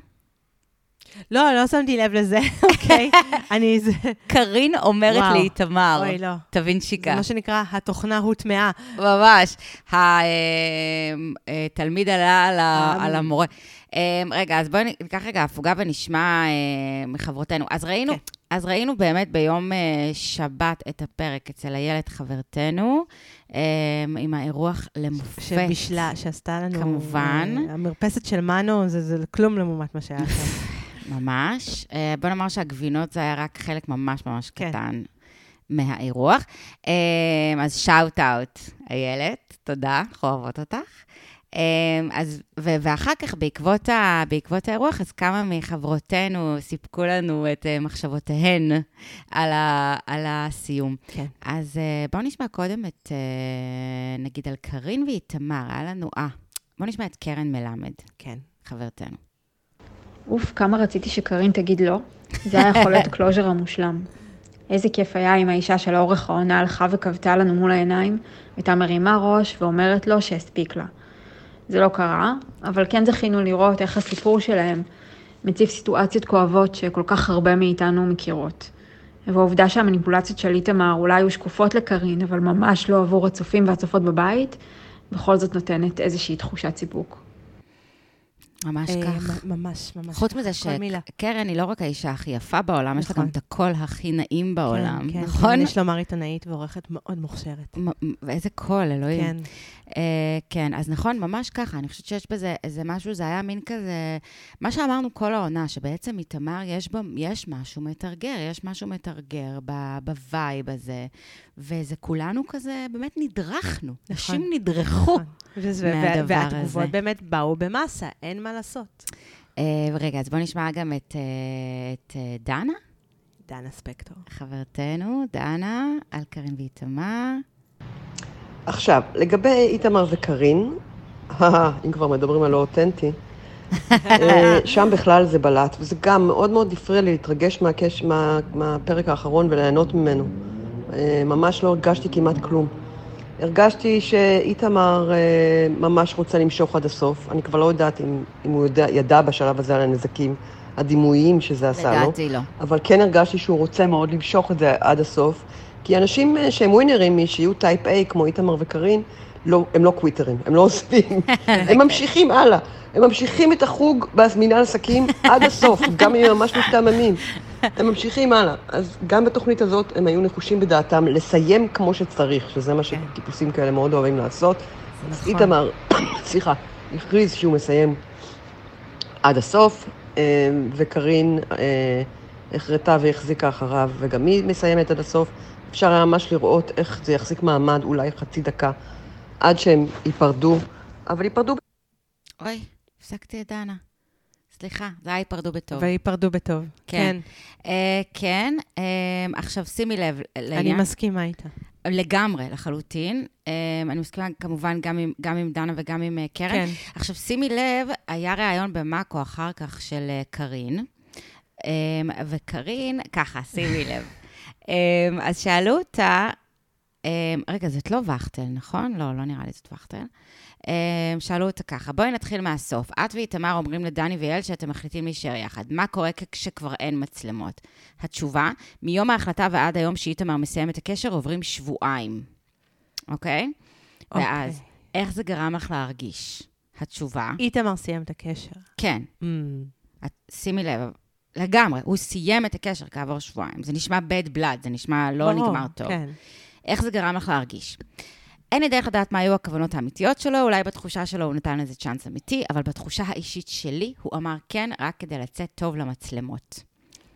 לא, לא שמתי לב לזה, אוקיי? אני, זה... קארין אומרת וואו. לאיתמר, לא. תבין זה שיקה. מה שנקרא, התוכנה הוטמעה. ממש. התלמיד עלה על ה- אה, על המורה. אה, רגע, אז בואי ניקח רגע הפוגה ונשמע אה, מחברותינו. אז ראינו, כן. אז ראינו באמת ביום אה, שבת את הפרק אצל איילת חברתנו, אה, עם האירוח למופת. שבישלה, שעשתה לנו... כמובן. המרפסת של מנו, זה, זה כלום לעומת מה שהיה שם. ממש. אה, בוא נאמר שהגבינות זה היה רק חלק ממש ממש כן. קטן מהאירוח. אה, אז shout out, איילת, תודה, אנחנו אוהבות אותך. אה, אז, ו- ואחר כך, בעקבות, ה- בעקבות האירוח, אז כמה מחברותינו סיפקו לנו את מחשבותיהן על, ה- על הסיום. כן. אז בואו נשמע קודם את, נגיד, על קארין ואיתמר, היה לנו, אה, בואו נשמע את קרן מלמד, כן. חברתנו. אוף, כמה רציתי שקארין תגיד לא. זה היה יכול להיות הקלוז'ר המושלם. איזה כיף היה אם האישה שלאורך העונה הלכה וכבתה לנו מול העיניים, הייתה מרימה ראש ואומרת לו שהספיק לה. זה לא קרה, אבל כן זכינו לראות איך הסיפור שלהם מציב סיטואציות כואבות שכל כך הרבה מאיתנו מכירות. והעובדה שהמניפולציות של איתמר אולי היו שקופות לקרין, אבל ממש לא עבור הצופים והצופות בבית, בכל זאת נותנת איזושהי תחושת סיפוק. ממש אה, כך. ממש, ממש. חוץ מזה. שקרן היא לא רק האישה הכי יפה בעולם, יש לה נכון. גם את הקול הכי נעים בעולם, כן, כן, נכון? כן, יש לומר עיתונאית ועורכת מאוד מוכשרת. מ- ואיזה קול, אלוהים. כן. אה, כן, אז נכון, ממש ככה. אני חושבת שיש בזה איזה משהו, זה היה מין כזה, מה שאמרנו כל העונה, שבעצם איתמר, יש, בו, יש משהו מטרגר, יש משהו מטרגר ב vibe הזה, וזה כולנו כזה, באמת נדרכנו. נשים נדרכו. נכון. מהדבר וה- והתגובות הזה. באמת באו במאסה, אין מה לעשות. אה, רגע, אז בואו נשמע גם את, אה, את אה, דנה, דנה ספקטור. חברתנו, דנה, על קרן ואיתמר. עכשיו, לגבי איתמר וקארין, אם כבר מדברים על לא אותנטי, אה, שם בכלל זה בלט, וזה גם מאוד מאוד הפריע לי להתרגש מהקש, מה, מהפרק האחרון וליהנות ממנו. אה, ממש לא הרגשתי כמעט כלום. הרגשתי שאיתמר אה, ממש רוצה למשוך עד הסוף. אני כבר לא יודעת אם, אם הוא יודע, ידע בשלב הזה על הנזקים הדימוייים שזה עשה לו. לדעתי לא. אבל כן הרגשתי שהוא רוצה מאוד למשוך את זה עד הסוף, כי אנשים אה, שהם ווינרים, שיהיו type A, כמו איתמר וקארין, לא, הם לא קוויטרים, הם לא עוזבים, הם ממשיכים הלאה. הם ממשיכים את החוג במנהל עסקים עד הסוף, גם אם הם ממש משתעממים. הם ממשיכים הלאה. אז גם בתוכנית הזאת הם היו נחושים בדעתם לסיים כמו שצריך, שזה מה שטיפוסים כאלה מאוד אוהבים לעשות. אז נכון. איתמר, סליחה, הכריז שהוא מסיים עד הסוף, אה, וקארין אה, החרטה והחזיקה אחריו, וגם היא מסיימת עד הסוף. אפשר היה ממש לראות איך זה יחזיק מעמד, אולי חצי דקה, עד שהם ייפרדו, אבל ייפרדו אוי, הפסקתי את דנה. סליחה, זה היה היפרדו בטוב. וייפרדו בטוב. כן. כן. אה, כן, אה, עכשיו שימי לב אני לעניין. מסכימה איתה. לגמרי, לחלוטין. אה, אני מסכימה כמובן גם עם, גם עם דנה וגם עם קרן. כן. עכשיו, שימי לב, היה ראיון במאקו אחר כך של קארין, וקארין, ככה, שימי לב. אה, אז שאלו אותה, אה, רגע, זאת לא וכטל, נכון? לא, לא נראה לי זאת וכטל. אה, שאלו אותה ככה, בואי נתחיל מהסוף. את ואיתמר אומרים לדני ויעל שאתם מחליטים להישאר יחד. מה קורה כשכבר אין מצלמות? התשובה, מיום ההחלטה ועד היום שאיתמר מסיים את הקשר עוברים שבועיים, אוקיי? אוקיי. ואז, איך זה גרם לך להרגיש? התשובה, איתמר סיים את הקשר. כן. Mm. את, שימי לב, לגמרי, הוא סיים את הקשר כעבור שבועיים. זה נשמע bad blood, זה נשמע לא ברור, נגמר טוב. כן. איך זה גרם לך להרגיש? אין לי דרך לדעת מה היו הכוונות האמיתיות שלו, אולי בתחושה שלו הוא נתן לזה צ'אנס אמיתי, אבל בתחושה האישית שלי, הוא אמר כן רק כדי לצאת טוב למצלמות.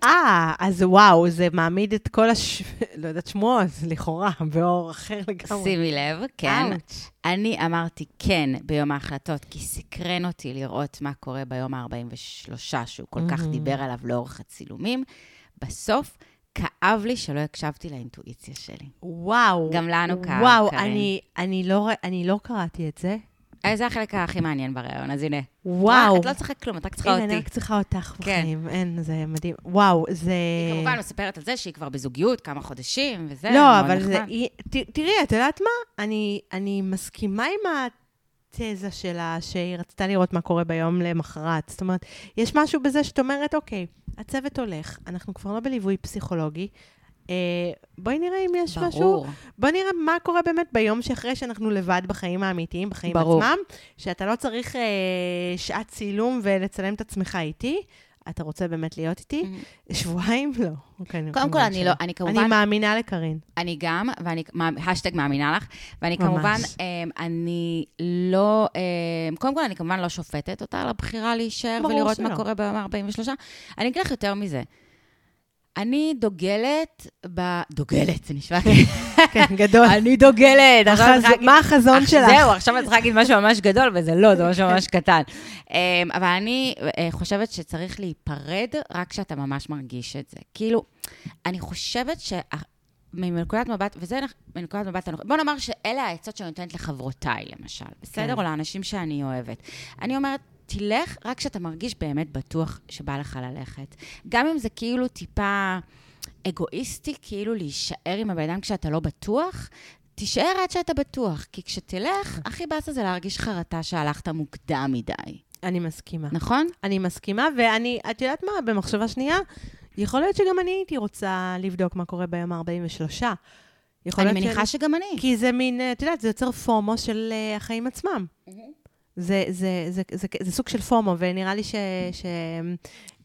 אה, אז וואו, זה מעמיד את כל הש... לא יודעת שמועות, לכאורה, באור אחר לגמרי. שימי לב, כן. אאוץ'. אני אמרתי כן ביום ההחלטות, כי סקרן אותי לראות מה קורה ביום ה-43, שהוא כל כך מהמם. דיבר עליו לאורך הצילומים. בסוף, כאב לי שלא הקשבתי לאינטואיציה שלי. וואו. גם לנו כאב, וואו, קארין. אני, אני, לא, אני לא קראתי את זה. אה, זה החלק הכי מעניין בריאיון, אז הנה. וואו. את לא צריכה כלום, את רק צריכה הנה, אותי. אני רק צריכה אותך כן. בחיים. אין, זה מדהים. וואו, זה... היא כמובן מספרת על זה שהיא כבר בזוגיות כמה חודשים, וזה לא, אבל זה... תראי, את יודעת מה? אני, אני מסכימה עם התזה שלה, שהיא רצתה לראות מה קורה ביום למחרת. זאת אומרת, יש משהו בזה שאת אומרת, אוקיי, הצוות הולך, אנחנו כבר לא בליווי פסיכולוגי. אה, בואי נראה אם יש משהו... ברור. בוא נראה מה קורה באמת ביום שאחרי שאנחנו לבד בחיים האמיתיים, בחיים ברור. עצמם, שאתה לא צריך אה, שעת צילום ולצלם את עצמך איתי. אתה רוצה באמת להיות איתי? שבועיים? לא. אוקיי, Mm-hmm. קודם כל, אני. לא, אני כמובן... אני מאמינה לקארין. אני גם, ואני, השטג מאמינה לך, ואני ממש. כמובן, אמ, אני לא, אמ, קודם כל, אני כמובן לא שופטת אותה על הבחירה להישאר ולראות שלא. מה קורה ביום ה-43. אני אגיד לך יותר מזה. אני דוגלת ב... דוגלת, זה נשמע כאילו... כן, גדול. אני דוגלת. מה החזון שלך? זהו, עכשיו אני צריכה להגיד משהו ממש גדול, וזה לא, זה משהו ממש קטן. אמ, אבל אני אה, חושבת שצריך להיפרד רק כשאתה ממש מרגיש את זה. כאילו, אני חושבת ש... מנקודת מבט, וזה מנקודת מבט, הנוח- בוא נאמר שאלה העצות שאני נותנת לחברותיי, למשל, בסדר? כן. או לאנשים שאני אוהבת. אני אומרת, תלך רק כשאתה מרגיש באמת בטוח שבא לך ללכת. גם אם זה כאילו טיפה אגואיסטי, כאילו להישאר עם הבן אדם כשאתה לא בטוח, תישאר עד שאתה בטוח, כי כשתלך, הכי באסה זה להרגיש חרטה שהלכת מוקדם מדי, אני מסכימה. נכון? אני מסכימה, ואני, את יודעת מה, במחשבה שנייה, יכול להיות שגם אני הייתי רוצה לבדוק מה קורה ביום ה-43. יכול אני מניחה שגם אני. כי זה מין, אה, את יודעת, זה יוצר פומו של אה, החיים עצמם. זה, זה, זה, זה, זה, זה סוג של פומו, ונראה לי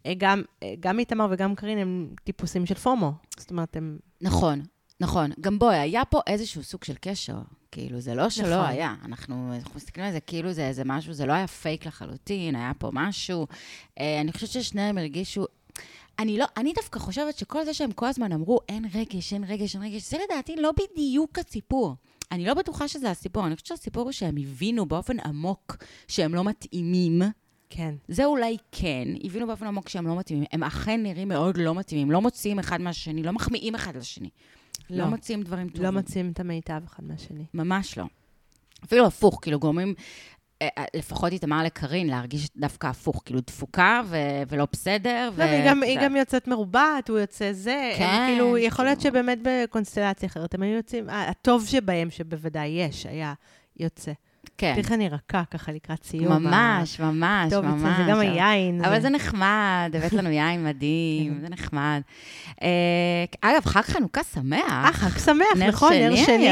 שגם גם איתמר וגם קרין הם טיפוסים של פומו. זאת אומרת, הם... נכון, נכון. גם בואי, היה פה איזשהו סוג של קשר. כאילו, זה לא שלא נכון. היה. אנחנו, אנחנו מסתכלים על זה כאילו זה איזה משהו, זה לא היה פייק לחלוטין, היה פה משהו. אה, אני חושבת ששניהם הרגישו... אני לא, אני דווקא חושבת שכל זה שהם כל הזמן אמרו, אין רגש, אין רגש, אין רגש, זה לדעתי לא בדיוק הסיפור. אני לא בטוחה שזה הסיפור, אני חושבת שהסיפור הוא שהם הבינו באופן עמוק שהם לא מתאימים. כן. זה אולי כן, הבינו באופן עמוק שהם לא מתאימים. הם אכן נראים מאוד לא מתאימים, לא מוציאים אחד מהשני, לא מחמיאים אחד לשני. לא, לא. לא מוציאים דברים טובים. לא מוצאים את המיטב אחד מהשני. ממש לא. אפילו הפוך, כאילו גורמים, לפחות איתמר לקרין, להרגיש דווקא הפוך, כאילו דפוקה ו- ולא בסדר. לא, והיא גם, היא גם יוצאת מרובעת, הוא יוצא זה. כן, כאילו, יכול להיות כאילו. שבאמת בקונסטלציה אחרת הם היו יוצאים, הטוב שבהם, שבוודאי יש, היה יוצא. כן, תראי איך אני רכה ככה לקראת סיום. ממש, ממש, טוב, ממש. זה גם היין. אבל זה נחמד, הבאת לנו יין מדהים, זה נחמד. אה, אגב, חג חנוכה שמח. אה, חג שמח, נכון, נר שני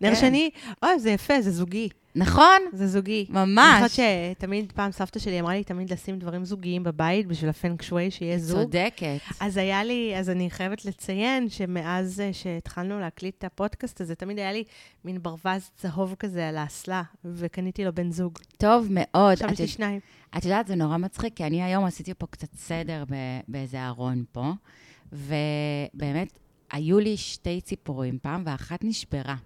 נר כן. שני, אוי, זה יפה, זה זוגי. נכון? זה זוגי. ממש. אני חושבת שתמיד, פעם סבתא שלי אמרה לי תמיד לשים דברים זוגיים בבית בשביל הפנק שווי, שיהיה זוג. צודקת. אז היה לי, אז אני חייבת לציין שמאז אה, שהתחלנו להקליט את הפודקאסט הזה, תמיד היה לי מין ברווז צהוב כזה על האסלה, וקניתי לו בן זוג. טוב מאוד. עכשיו יש לי שניים. את יודעת, זה נורא מצחיק, כי אני היום עשיתי פה קצת סדר באיזה ארון פה, ובאמת, היו לי שתי ציפורים פעם, ואחת נשברה,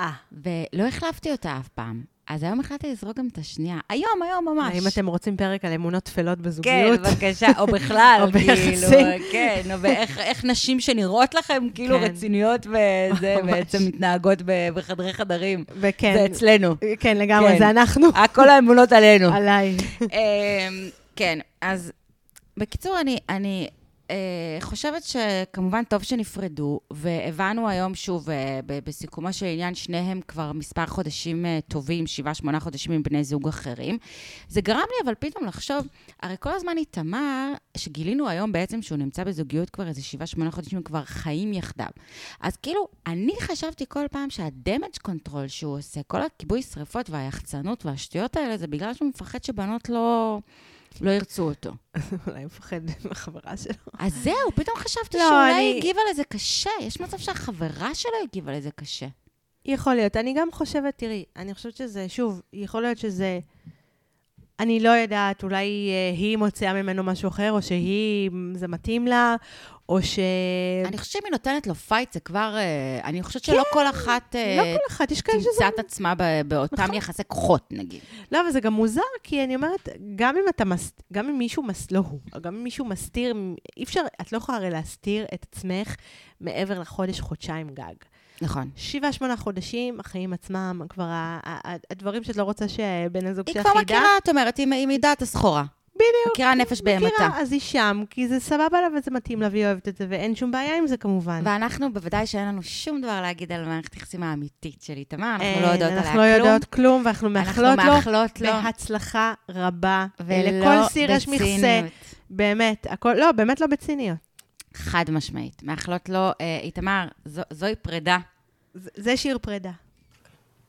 אה, ולא החלפתי אותה אף פעם. אז היום החלטתי לזרוק גם את השנייה. היום, היום ממש. האם אתם רוצים פרק על אמונות טפלות כן, בזוגיות? בבקשה, או בכלל, או כאילו, ביחסים. כן, או באיך איך נשים שנראות לכם כאילו כן. רציניות וזה. בעצם מתנהגות בחדרי חדרים. וכן, זה אצלנו. כן, לגמרי, כן. זה אנחנו. כל האמונות עלינו. עליי. אמ, כן, אז בקיצור, אני, אני חושבת שכמובן טוב שנפרדו, והבנו היום שוב, אה, בסיכומו של עניין, שניהם כבר מספר חודשים אה, טובים, שבעה, שמונה חודשים עם בני זוג אחרים. זה גרם לי אבל פתאום לחשוב, הרי כל הזמן איתמר, שגילינו היום בעצם שהוא נמצא בזוגיות כבר איזה שבעה, שמונה חודשים, כבר חיים יחדיו. אז כאילו, אני חשבתי כל פעם שה damage control שהוא עושה, כל הכיבוי שרפות והיחצנות והשטויות האלה, זה בגלל שהוא מפחד שבנות לא... לא ירצו אותו. אולי הוא מפחד מהחברה שלו. אז זהו, פתאום חשבתי לא, שאולי אני- היא הגיבה לזה קשה. יש מצב שהחברה שלו הגיבה לזה קשה. יכול להיות. אני גם חושבת, תראי, אני חושבת שזה, שוב, יכול להיות שזה... אני לא יודעת, אולי אה, היא מוציאה ממנו משהו אחר, או שהיא, זה מתאים לה, או ש... אני חושבת שאם היא נותנת לו fight, זה כבר... אה, אני חושבת שלא כל אחת אה, לא כל אחת, יש כאלה שזה... תמצא את עצמה באותם נכון. יחסי כוחות, נגיד. לא, אבל זה גם מוזר, כי אני אומרת, גם אם אתה מס... גם אם מישהו מס... לא הוא, גם אם מישהו מסתיר, אי אפשר, את לא יכולה הרי להסתיר את עצמך מעבר לחודש, חודשיים גג. נכון. שבעה, שמונה חודשים, החיים עצמם, כבר הדברים שאת לא רוצה שבן הזוג היא שלך כבר ידע. מכירה, את אומרת, היא היא מידה את הסחורה. בדיוק. מכירה נפש בהמתה. מכירה, אז היא שם, כי זה סבבה לה וזה מתאים לה והיא אוהבת את זה, ואין שום בעיה עם זה כמובן. ואנחנו, בוודאי שאין לנו שום דבר להגיד על מערכת היחסים האמיתית של איתמר, אנחנו אין, לא יודעות עליה אנחנו כלום. לא יודעות כלום, ואנחנו מאחלות אנחנו לו מאחלות לו. בהצלחה רבה. ולא לכל סיר יש מכסה. באמת, הכל, לא, באמת לא בציניות. חד משמעית. מאחלות לו, אה, איתמר, זו- זוהי פרידה. זה- זה שיר פרידה.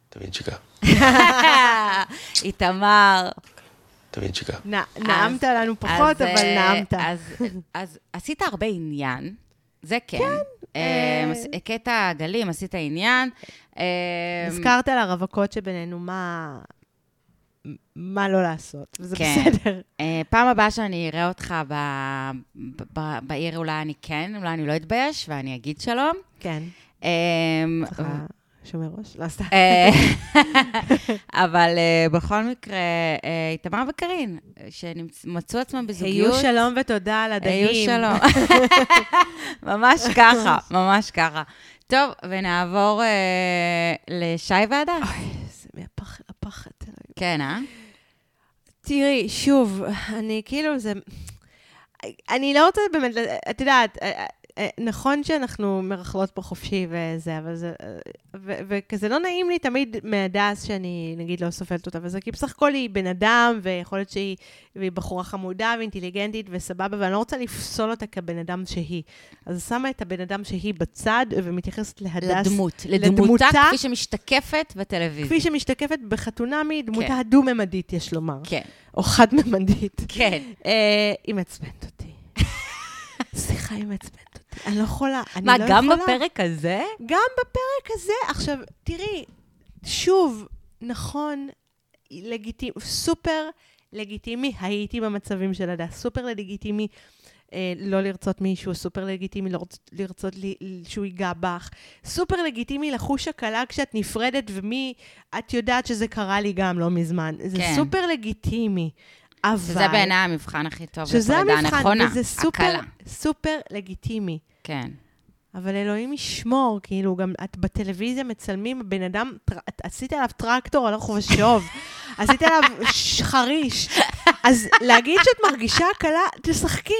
תבין שיקה, איתמר. תבין שיקה. נ- נעמת לנו פחות, אז, אבל אה, נעמת. אז, אז עשית הרבה עניין, זה כן. אה, אה, מס- קטע גלים, עשית עניין. אה, הזכרת על הרווקות שבינינו, מה... מה לא לעשות, וזה כן. בסדר. אה, פעם הבאה שאני אראה אותך ב, ב, ב, בעיר, אולי אני כן, אולי אני לא אתבייש, ואני אגיד שלום. כן, אה, ככה שומר ראש, לא סתם. אה, אבל אה, בכל מקרה, אה, איתמר וקארין, שמצאו עצמם בזוגיות. היו שלום ותודה על הדגים. היו שלום. ממש ככה, ממש ככה. טוב, ונעבור אה, לשי ועדה. זה מהפח אל הפחד. כן, אה? תראי, שוב, אני כאילו, זה... אני לא רוצה באמת, את יודעת, אה, נכון שאנחנו מרכלות פה חופשי וזה, אבל זה... אה, וכזה לא נעים לי תמיד מהדס שאני, נגיד, לא סופלת אותה וזה, כי בסך הכל היא בן אדם, ויכול להיות שהיא והיא בחורה חמודה ואינטליגנטית וסבבה, ואני לא רוצה לפסול אותה כבן אדם שהיא. אז שמה את הבן אדם שהיא בצד, ומתייחסת להדס... לדמות, לדמותה, כפי שמשתקפת בטלוויזיה. כפי שמשתקפת בחתונמי, דמותה כן. הדו-ממדית, יש לומר. כן, או חד-ממדית. כן. אה, היא מעצבנת אותי. סליחה, היא מעצבנת אותי. אני לא יכולה, אני מה, לא גם יכולה. בפרק הזה? גם בפרק הזה. עכשיו, תראי, שוב, נכון, לגיטימי, סופר לגיטימי, הייתי במצבים של הדס, סופר לגיטימי. אה, לא לרצות מישהו, סופר לגיטימי לרצות, לרצות לי, שהוא ייגע בך. סופר לגיטימי לחוש הקלה כשאת נפרדת, ומי, את יודעת שזה קרה לי גם לא מזמן. זה כן. סופר לגיטימי. אבל... שזה בעיניי המבחן הכי טוב שזה המבחן, נכונה. וזה סופר, הקלה. סופר לגיטימי. כן. אבל אלוהים ישמור, כאילו, גם את בטלוויזיה מצלמים, בן אדם, את עשית עליו טרקטור הלוך ושוב, עשית עליו חריש. אז להגיד שאת מרגישה הקלה, תשחקי,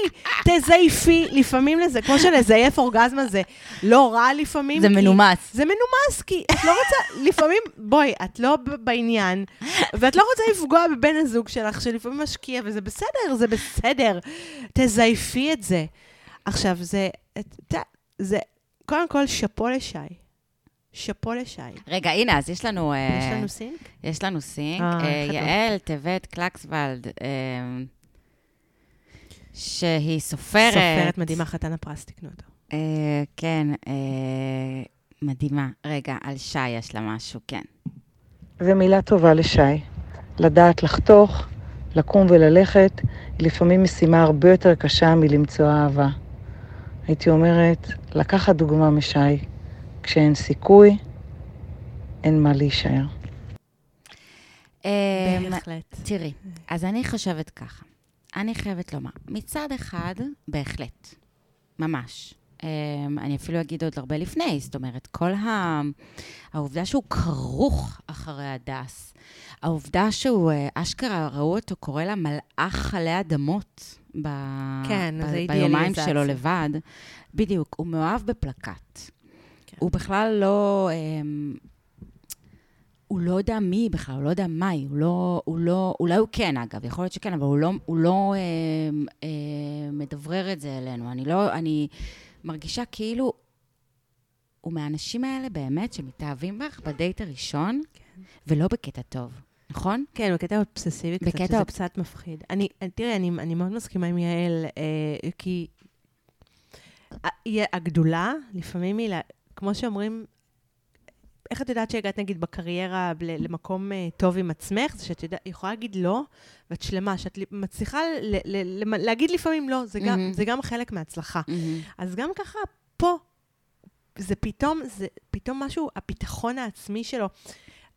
תזייפי לפעמים לזה, כמו שלזייף אורגזמה זה לא רע לפעמים. זה כי- מנומס. זה מנומס, כי את לא רוצה, לפעמים, בואי, את לא בעניין, ואת לא רוצה לפגוע בבן הזוג שלך, שלפעמים משקיע, וזה בסדר, זה בסדר. תזייפי את זה. עכשיו, זה, את, זה, קודם כל, שאפו לשי. שאפו לשי. רגע, הנה, אז יש לנו... אה, יש לנו סינק? יש לנו סינק. אה, אה, יעל טבת קלקסוולד, אה, שהיא סופרת. סופרת מדהימה, חתן הפרס, תקנו אותו. אה, כן, אה, מדהימה. רגע, על שי יש לה משהו, כן. ומילה טובה לשי. לדעת לחתוך, לקום וללכת, היא לפעמים משימה הרבה יותר קשה מלמצוא אהבה. הייתי אומרת, לקחת דוגמה משי. כשאין סיכוי, אין מה להישאר. אה, בהחלט. תראי, אז אני חושבת ככה. אני חייבת לומר, מצד אחד, בהחלט, ממש. Um, אני אפילו אגיד עוד הרבה לפני, זאת אומרת, כל ה... העובדה שהוא כרוך אחרי הדס, העובדה שהוא, uh, אשכרה, ראו אותו קורא לה מלאך עלי אדמות ב... כן, ב... זה ביומיים. שלו לבד. בדיוק, הוא מאוהב בפלקט. כן. הוא בכלל לא... Um, הוא לא יודע מי בכלל, הוא לא יודע מה היא, הוא לא, הוא לא, אולי הוא כן, אגב, יכול להיות שכן, אבל הוא לא, הוא לא אה, אה, מדברר את זה אלינו. אני לא, אני מרגישה כאילו הוא מהאנשים האלה באמת שמתאהבים בך בדייט הראשון, כן. ולא בקטע טוב, נכון? כן, בקטע אובססיבי קצת, בקטע שזה אוב- קצת מפחיד. אני, תראי, אני, אני מאוד מסכימה עם יעל, אה, כי הגדולה, לפעמים היא, כמו שאומרים, איך את יודעת שהגעת, נגיד, בקריירה למקום אה, טוב עם עצמך? זה שאת יודעת, יכולה להגיד לא, ואת שלמה, שאת מצליחה ל- ל- ל- להגיד לפעמים לא, זה גם, מהמם. זה גם חלק מההצלחה. מהמם. אז גם ככה, פה, זה פתאום, זה פתאום משהו, הביטחון העצמי שלו.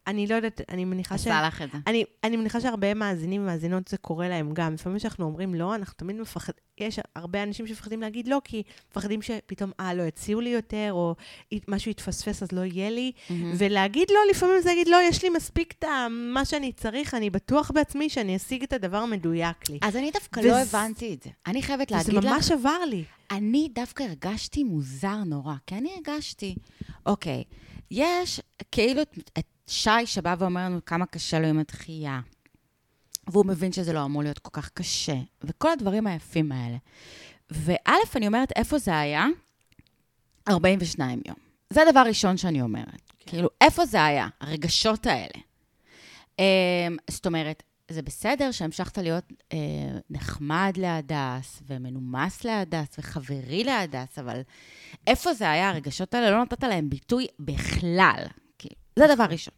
אני לא יודעת, אני מניחה ש... עשה לך את זה. אני, אני מניחה שהרבה מאזינים ומאזינות זה קורה להם גם. לפעמים כשאנחנו אומרים לא, אנחנו תמיד מפחדים, יש הרבה אנשים שמפחדים להגיד לא, כי מפחדים שפתאום, אה, לא יציעו לי יותר, או משהו יתפספס אז לא יהיה לי. מהמם. ולהגיד לא, לפעמים זה להגיד לא, יש לי מספיק את מה שאני צריך, אני בטוח בעצמי שאני אשיג את הדבר המדויק לי. אז אני דווקא וזה- לא הבנתי את זה. אני חייבת להגיד לך... ממש עבר לי. אני דווקא הרגשתי מוזר נורא, כי אני הרגשתי, אוקיי, יש כאילו את שי שבא ואומר לנו כמה קשה לו עם הדחייה, והוא מבין שזה לא אמור להיות כל כך קשה, וכל הדברים היפים האלה. וא', אני אומרת, איפה זה היה? 42 יום. זה הדבר ראשון שאני אומרת. כן. כאילו, איפה זה היה? הרגשות האלה. Um, זאת אומרת, זה בסדר שהמשכת להיות אה, נחמד להדס, ומנומס להדס, וחברי להדס, אבל איפה זה היה, הרגשות האלה? לא נתת להם ביטוי בכלל. זה דבר ראשון.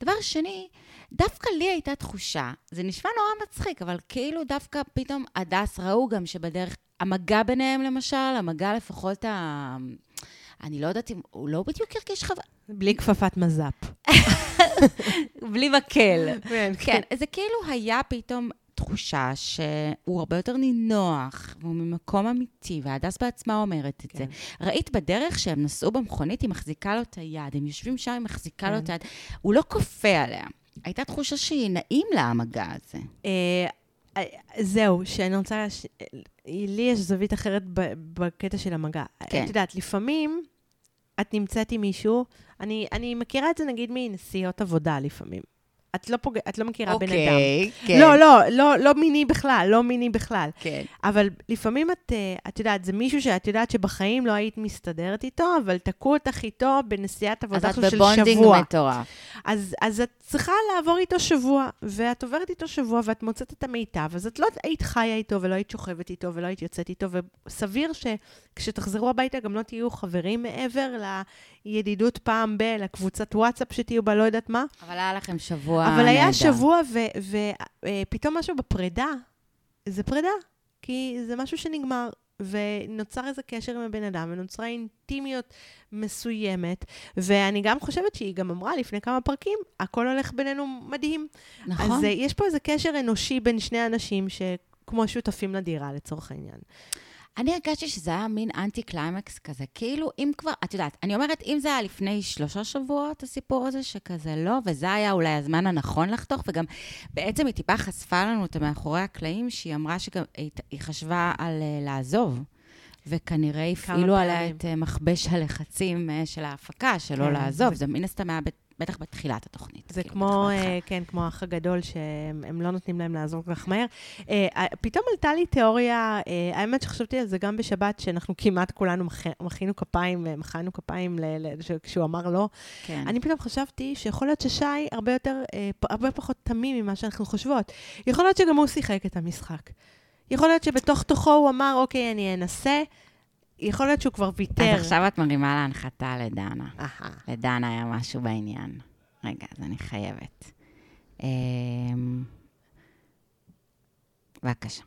דבר שני, דווקא לי הייתה תחושה, זה נשמע נורא מצחיק, אבל כאילו דווקא פתאום הדס ראו גם שבדרך, המגע ביניהם למשל, המגע לפחות ה... אני לא יודעת אם, הוא לא בדיוק הרגיש חבר... בלי כפפת מז"פ. בלי מקל. כן, כן, זה כאילו היה פתאום תחושה שהוא הרבה יותר נינוח, והוא ממקום אמיתי, והדס בעצמה אומרת את כן. זה. ראית בדרך שהם נסעו במכונית, היא מחזיקה לו את היד, הם יושבים שם, היא מחזיקה לו כן. את היד. הוא לא כופה עליה. הייתה תחושה שהיא נעים לה, המגע הזה. אה, אה, זהו, שאני רוצה... לש... לי יש זווית אחרת ב- בקטע של המגע. כן. את יודעת, לפעמים את נמצאת עם מישהו, אני, אני מכירה את זה נגיד מנסיעות עבודה לפעמים. את לא, פוג... את לא מכירה בן אדם. אוקיי, כן. לא, לא, לא, לא מיני בכלל, לא מיני בכלל. כן. אבל לפעמים את, אה, את יודעת, זה מישהו שאת יודעת שבחיים לא היית מסתדרת איתו, אבל תקעו אותך איתו בנסיעת אז עבודה את עכשיו של בונדינג שבוע. מטורף. אז, אז את צריכה לעבור איתו שבוע, ואת עוברת איתו שבוע ואת מוצאת את המיטב, אז את לא היית חיה איתו ולא היית שוכבת איתו ולא היית יוצאת איתו, וסביר שכשתחזרו הביתה גם לא תהיו חברים מעבר לידידות פעם ב, לקבוצת וואטסאפ שתהיו בה, לא יודעת מה. אבל היה לכם שבוע אבל נהדר. היה שבוע ופתאום משהו בפרידה, זה פרידה, כי זה משהו שנגמר. ונוצר איזה קשר עם הבן אדם, ונוצרה אינטימיות מסוימת, ואני גם חושבת שהיא גם אמרה לפני כמה פרקים, הכל הולך בינינו מדהים. נכון. אז uh, יש פה איזה קשר אנושי בין שני אנשים שכמו שותפים לדירה, לצורך העניין. אני הרגשתי שזה היה מין אנטי קליימקס כזה, כאילו אם כבר, את יודעת, אני אומרת, אם זה היה לפני שלושה שבועות, הסיפור הזה, שכזה לא, וזה היה אולי הזמן הנכון לחתוך, וגם בעצם היא טיפה חשפה לנו את מאחורי הקלעים, שהיא אמרה שגם היא, חשבה על uh, לעזוב. וכנראה הפעילו עליה. את uh, מכבש הלחצים uh, של ההפקה, שלא כן, לעזוב. זה- זה מן הסתם היה בטח בתחילת התוכנית. זה כאילו, כמו, בהתחלה. כן, כמו האח הגדול, שהם הם לא נותנים להם לעזור כל כך מהר. Uh, פתאום עלתה לי תיאוריה, האמת שחשבתי על זה גם בשבת, שאנחנו כמעט כולנו מח- מחאנו כפיים, אה, מחאנו כפיים כשהוא אמר לא. כן. אני פתאום חשבתי שיכול להיות ששי הרבה יותר, אה, הרבה פחות תמים ממה שאנחנו חושבות. יכול להיות שגם הוא שיחק את המשחק. יכול להיות שבתוך תוכו הוא אמר, אוקיי, אני אנסה. יכול להיות שהוא כבר ויתר. אז עכשיו את מרימה להנחתה לדנה. אהה. לדנה היה משהו בעניין. רגע, אז אני חייבת. אמ, בבקשה.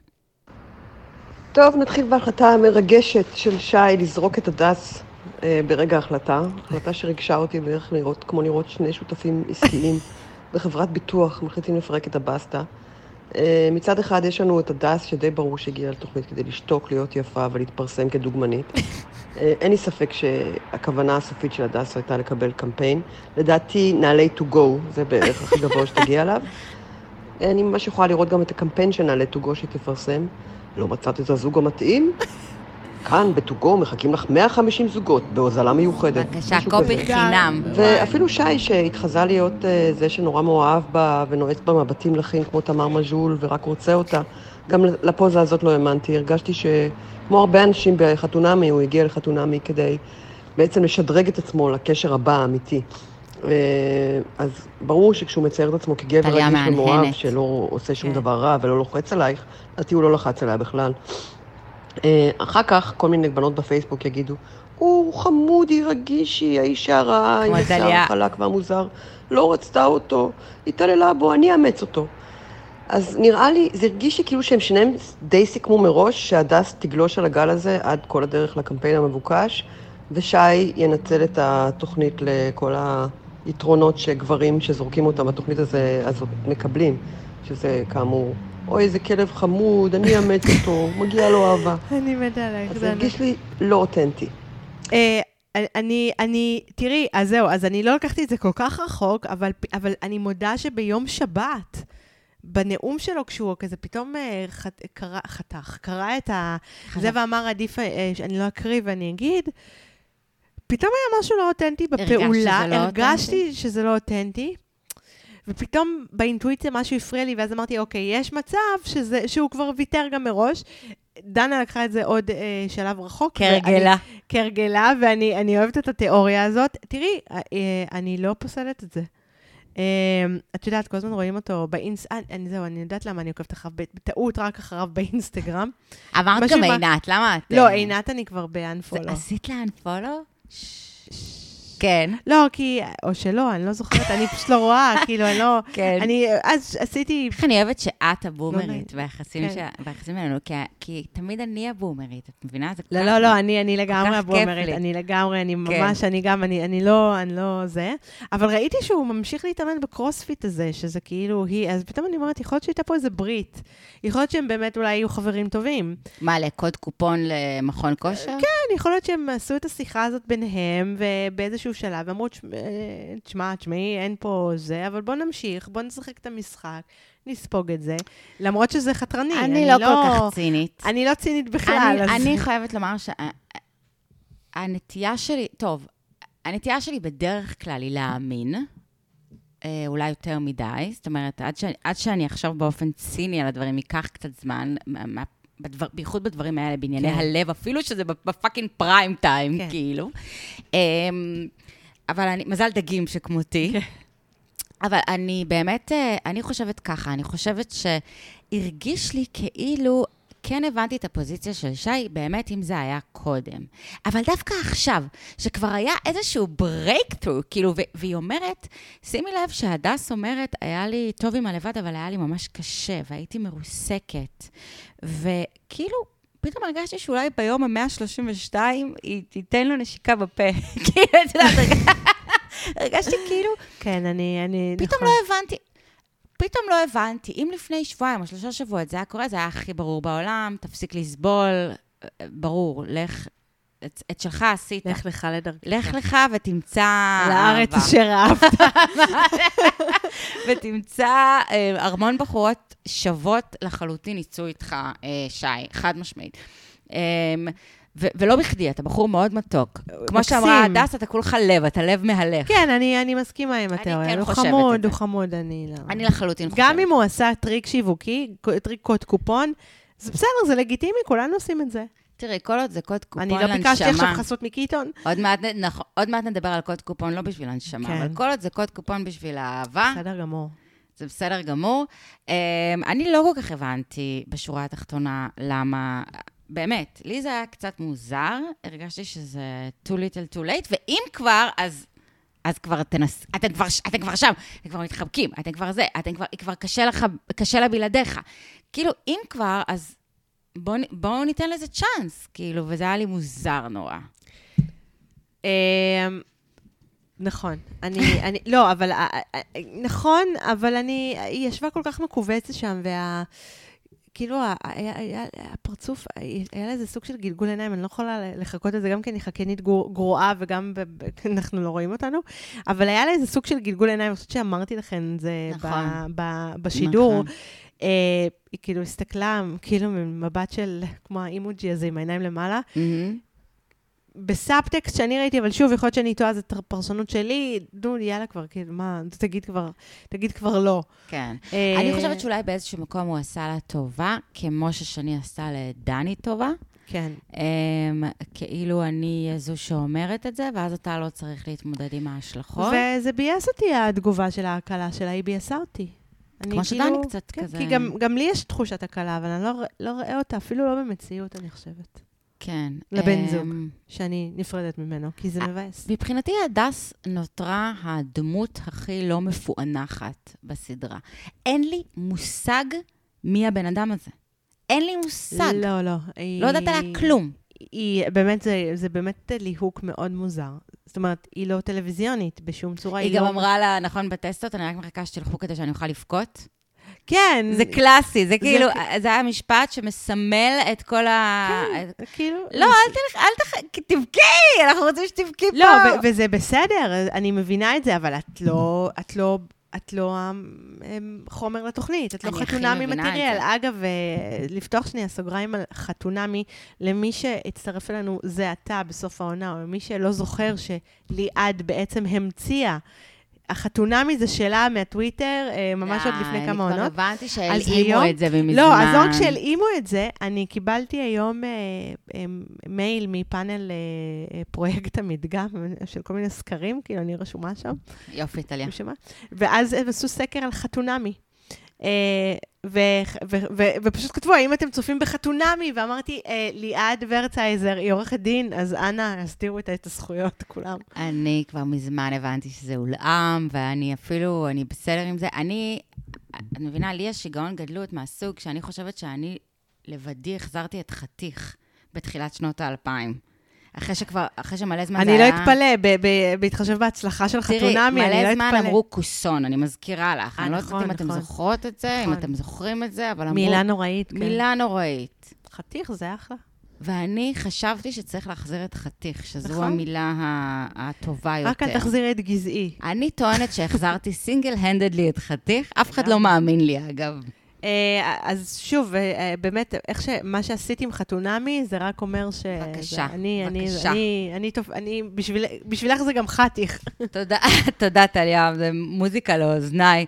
טוב, נתחיל בהחלטה המרגשת של שי לזרוק את הדס אה, ברגע ההחלטה. החלטה שריגשה אותי בערך לראות, כמו לראות שני שותפים עסקיים בחברת ביטוח מחליטים לפרק את הבסטה. אה, מצד אחד יש לנו את הדס, שדי ברור שהגיעה לתוכנית כדי לשתוק, להיות יפה ולהתפרסם כדוגמנית. אה, אין לי ספק שהכוונה הסופית של הדס הייתה לקבל קמפיין. לדעתי, נעלי to go, זה בערך הכי גבוה שתגיע אליו. אני ממש יכולה לראות גם את הקמפיין של נעלי to go שתפרסם. לא מצאת את הזוג המתאים? כאן, בטוגו, מחכים לך 150 זוגות, בהוזלה מיוחדת. בבקשה, קופי כזה. חינם. ואפילו שי, שהתחזה להיות uh, זה שנורא מאוהב בה ונועץ בה מבטים לחים כמו תמר מז'ול ורק רוצה אותה, גם לפוזה הזאת לא האמנתי. הרגשתי שכמו הרבה אנשים בחתונמי, הוא הגיע לחתונמי כדי בעצם לשדרג את עצמו לקשר הבא האמיתי. אה, אז ברור שכשהוא מצייר את עצמו כגבר רגיש מהנהנת. שלא עושה שום כן. דבר רע ולא לוחץ עלייך, לדעתי הוא לא לחץ עליה בכלל. אה, אחר כך כל מיני בנות בפייסבוק יגידו, הוא חמודי, רגישי, האיש הרע, עם השיער. החלק והמוזר, לא רצתה אותו, התעללה בו, אני אאמץ אותו. אז נראה לי, זה הרגיש לי כאילו שהם שניהם די סיכמו מראש שהדס תגלוש על הגל הזה עד כל הדרך לקמפיין המבוקש, ושי ינצל את התוכנית לכל היתרונות שגברים שזורקים אותם בתוכנית הזה, הזאת מקבלים, שזה כאמור, אוי, איזה כלב חמוד, אני אאמץ אותו, מגיע לו אהבה. אני מתה עלייך, אז זה. הרגיש לי לא אותנטי. אה, אני, אני, תראי, אז זהו, אז אני לא לקחתי את זה כל כך רחוק, אבל, אבל אני מודה שביום שבת, בנאום שלו, כשהוא כזה פתאום אה, חת, קרא, חתך, קרא את ה... זה ואמר, עדיף, אה, שאני לא אקריא ואני אגיד, פתאום היה משהו לא אותנטי בפעולה. שזה לא הרגשתי אותנטי? שזה לא אותנטי. ופתאום באינטואיציה משהו הפריע לי, ואז אמרתי, אוקיי, יש מצב שזה, שהוא כבר ויתר גם מראש. דנה לקחה את זה עוד אה, שלב רחוק. כהרגלה. כהרגלה, ואני אני אוהבת את התיאוריה הזאת. תראי, אה, אה, אני לא פוסלת את זה. אה, את יודעת, כל הזמן רואים אותו באינסטגרם, זהו, אני יודעת למה אני עוקבת אחריו, בטעות רק אחריו באינסטגרם. אמרת גם עינת, למה את... לא, אה, עינת אני כבר באנפולו. עשית לה unfollow? כן. לא, כי, או שלא, אני לא זוכרת, אני פשוט לא רואה, כאילו, אני לא... כן. אני, אז עשיתי... איך אני אוהבת שאת. הבומרית ביחסים כן. ש- ביחסים בינינו, כי- תמיד אני הבומרית, את מבינה? זה כל לא, כך- לא, לא, אני, אני לגמרי הבומרית. אני לגמרי, אני כן. ממש, אני גם, אני, אני לא, אני לא זה. אבל ראיתי שהוא ממשיך להתאמן בקרוספיט הזה, שזה כאילו היא, אז פתאום אני אומרת, יכול להיות שהייתה פה איזה ברית. יכול להיות שהם באמת אולי יהיו חברים טובים. מה, לקוד קופון למכון כושר? כן, יכול להיות שהם עשו את השיחה הזאת ביניהם, ובאיזשהו שלב אמרו, "תשמע, אה, תשמע, תשמעי, אין פה זה, אבל בוא נמשיך, בוא נשחק את המשחק, נספוג את זה. למרות שזה חתרני. אני לא כל כך צינית. אני לא צינית בכלל, אני, אז... אני חייבת לומר שהנטייה שלי, טוב, הנטייה שלי בדרך כלל היא להאמין, אה, אולי יותר מדי, זאת אומרת, עד, ש, עד שאני אחשוב באופן ציני על הדברים, ייקח קצת זמן, מה, בדבר, בייחוד בדברים האלה, בענייני כן. הלב, אפילו שזה בפאקינג פריים טיים, כן. כאילו. אמ, אבל אני, מזל דגים שכמותי. כן. אבל אני באמת, אה, אני חושבת ככה, אני חושבת שהרגיש לי כאילו, כן הבנתי את הפוזיציה של שי, באמת אם זה היה קודם. אבל דווקא עכשיו, שכבר היה איזשהו ברייקטרו, כאילו, והיא אומרת, שימי לב שהדס אומרת, היה לי טוב עם הלבד, אבל היה לי ממש קשה, והייתי מרוסקת. וכאילו, פתאום הרגשתי שאולי ביום ה-132 היא תיתן לו נשיקה בפה. כאילו, את יודעת, הרג- הרגשתי כאילו, כן, אני... אני פתאום נכון. לא הבנתי. פתאום לא הבנתי, אם לפני שבועיים או שלושה שבועות זה היה קורה, זה היה הכי ברור בעולם, תפסיק לסבול, אה, ברור, לך, את, את שלך עשית. לך לך לדרכך. לך לך ותמצא לארץ. אשר אהבת. ותמצא אה, ארמון בחורות שוות לחלוטין יצאו איתך, אה, שי, חד משמעית. ו- ולא בכדי, אתה בחור מאוד מתוק. כמו. שאמרה הדס, אתה כולך לב, אתה לב מהלך. כן, אני, אני מסכימה עם אני התיאוריה. כן הוא חושבת חמוד, את זה. הוא חמוד, אני לא... אני לחלוטין חושבת. גם אם הוא עשה טריק שיווקי, טריק קוד קופון, זה בסדר, זה לגיטימי, כולנו עושים את זה. תראי, כל עוד זה קוד קופון אני לנשמה. לא ביקשתי עכשיו חסות מקיטון. עוד מעט, נ- נכון, עוד מעט נדבר על קוד קופון, לא בשביל הנשמה, כן. אבל כל עוד זה קוד קופון בשביל האהבה, בסדר גמור. זה בסדר גמור. Um, אני לא כל כך הבנתי בשורה התחתונה למה, באמת, לי זה היה קצת מוזר, הרגשתי שזה too little too late, ואם כבר, אז... אז כבר תנס... אתם כבר, אתם כבר שם, אתם כבר מתחבקים, אתם כבר זה, אתם כבר, כבר קשה לך, קשה לה בלעדיך. כאילו, אם כבר, אז בואו בוא ניתן לזה צ'אנס, כאילו, וזה היה לי מוזר נורא. אמ, נכון. אני, אני, לא, אבל, אה, אה, נכון, אבל אני, היא ישבה כל כך מכווצת שם, וה... כאילו, ה- היה, היה, הפרצוף, היה לה איזה סוג של גלגול עיניים, אני לא יכולה לחכות לזה, גם כי אני חקנית גור- גרועה וגם ב, ב, אנחנו לא רואים אותנו, אבל היה לה איזה סוג של גלגול עיניים, אני חושבת שאמרתי לכם את זה נכון. ב, ב, בשידור. נכון. אה, היא כאילו הסתכלה, כאילו, ממבט של, כמו האימוג'י הזה עם העיניים למעלה, מהמם. בסאבטקסט שאני ראיתי, אבל שוב, יכול להיות שאני טועה, זו פרשנות שלי, נו, יאללה כבר, כאילו, מה, תגיד כבר, תגיד כבר לא. כן. אה, אני חושבת שאולי באיזשהו מקום הוא עשה לה טובה, כמו ששני עשתה לדני טובה. כן. Um, כאילו אני זו שאומרת את זה, ואז אתה לא צריך להתמודד עם ההשלכות. וזה ביאס אותי, התגובה של ההקלה שלה, היא ביאסה אותי. כמו שדני כאילו- קצת כן, כזה. כי גם, גם לי יש תחושת הקלה, אבל אני לא, לא רואה אותה, אפילו לא במציאות, אני חושבת, כן. לבן אמ, זוג. שאני נפרדת ממנו, כי זה מבאס. מבחינתי הדס נותרה הדמות הכי לא מפוענחת בסדרה. אין לי מושג מי הבן אדם הזה. אין לי מושג. לא, לא. היא... לא יודעת עליה כלום. היא, באמת, זה, זה באמת ליהוק מאוד מוזר. זאת אומרת, היא לא טלוויזיונית בשום צורה. היא גם לא... אמרה לה, נכון, בטסטות, אני רק מחכה שתלכו כדי שאני אוכל לבכות. כן. זה קלאסי, זה כאילו, זה היה משפט שמסמל את כל ה... כן, כאילו... לא, אל תלך, אל תלך, תבכי, אנחנו רוצים שתבכי פה. לא, וזה בסדר, אני מבינה את זה, אבל את לא, את לא, את לא אמ, חומר לתוכנית, את לא חתונמי מטריאל. אגב, אה, לפתוח שנייה סוגריים על חתונמי, למי שהצטרף אלינו זה עתה בסוף העונה, או למי שלא זוכר שליעד בעצם המציאה. החתונמי זה שאלה מהטוויטר, אה, ממש עוד לפני כמה אני עונות. כבר הבנתי שהלאימו את זה מזמן. לא, אז לא רק שהלאימו את זה, אני קיבלתי היום אה, אה, מייל מפאנל אה, אה, פרויקט המדגם של כל מיני סקרים, כאילו אני רשומה שם, יופי, טליה. ואז הם עשו סקר על חתונמי. אה, ופשוט כתבו, האם אתם צופים בחתונמי? ואמרתי, אה, ליעד ורצייזר, היא עורכת דין, אז אנא, הסדירו איתה את הזכויות, כולם. אני כבר מזמן הבנתי שזה הולאם, ואני אפילו, אני בסדר עם זה. אני, את מבינה, לי יש שיגעון גדלות מהסוג שאני חושבת שאני לבדי החזרתי את חתיך בתחילת שנות האלפיים. אחרי שכבר, אחרי שמלא זמן זה אני לא היה... אתפלא, ב- ב- בהתחשב בהצלחה של תראי, חתונמי, אני לא מלא אתפלא. זמן אמרו כוסון, אני מזכירה לך. אה, אני לא נכון, יודעת אם אתם נכון. זוכרות את זה, אם נכון. אתם זוכרים את זה, אבל אמרו... מילה נוראית, כן. מילה נוראית. חתיך, זה אחלה. ואני חשבתי שצריך להחזיר את חתיך, שזו נכון. המילה הטובה יותר. רק אל תחזירי את גזעי. אני טוענת שהחזרתי סינגל הנדדלי את חתיך, אף אחד לא מאמין לי, אגב. אה, אז שוב, אה, אה, באמת, איך ש... מה שעשיתי עם חתונמי, זה רק אומר ש... בבקשה, אני, אני, בבקשה. אני, אני, טוב, אני, בשביל, בשבילך זה גם חתיך. תודה, תודה, טליה, זה מוזיקה לאוזניי.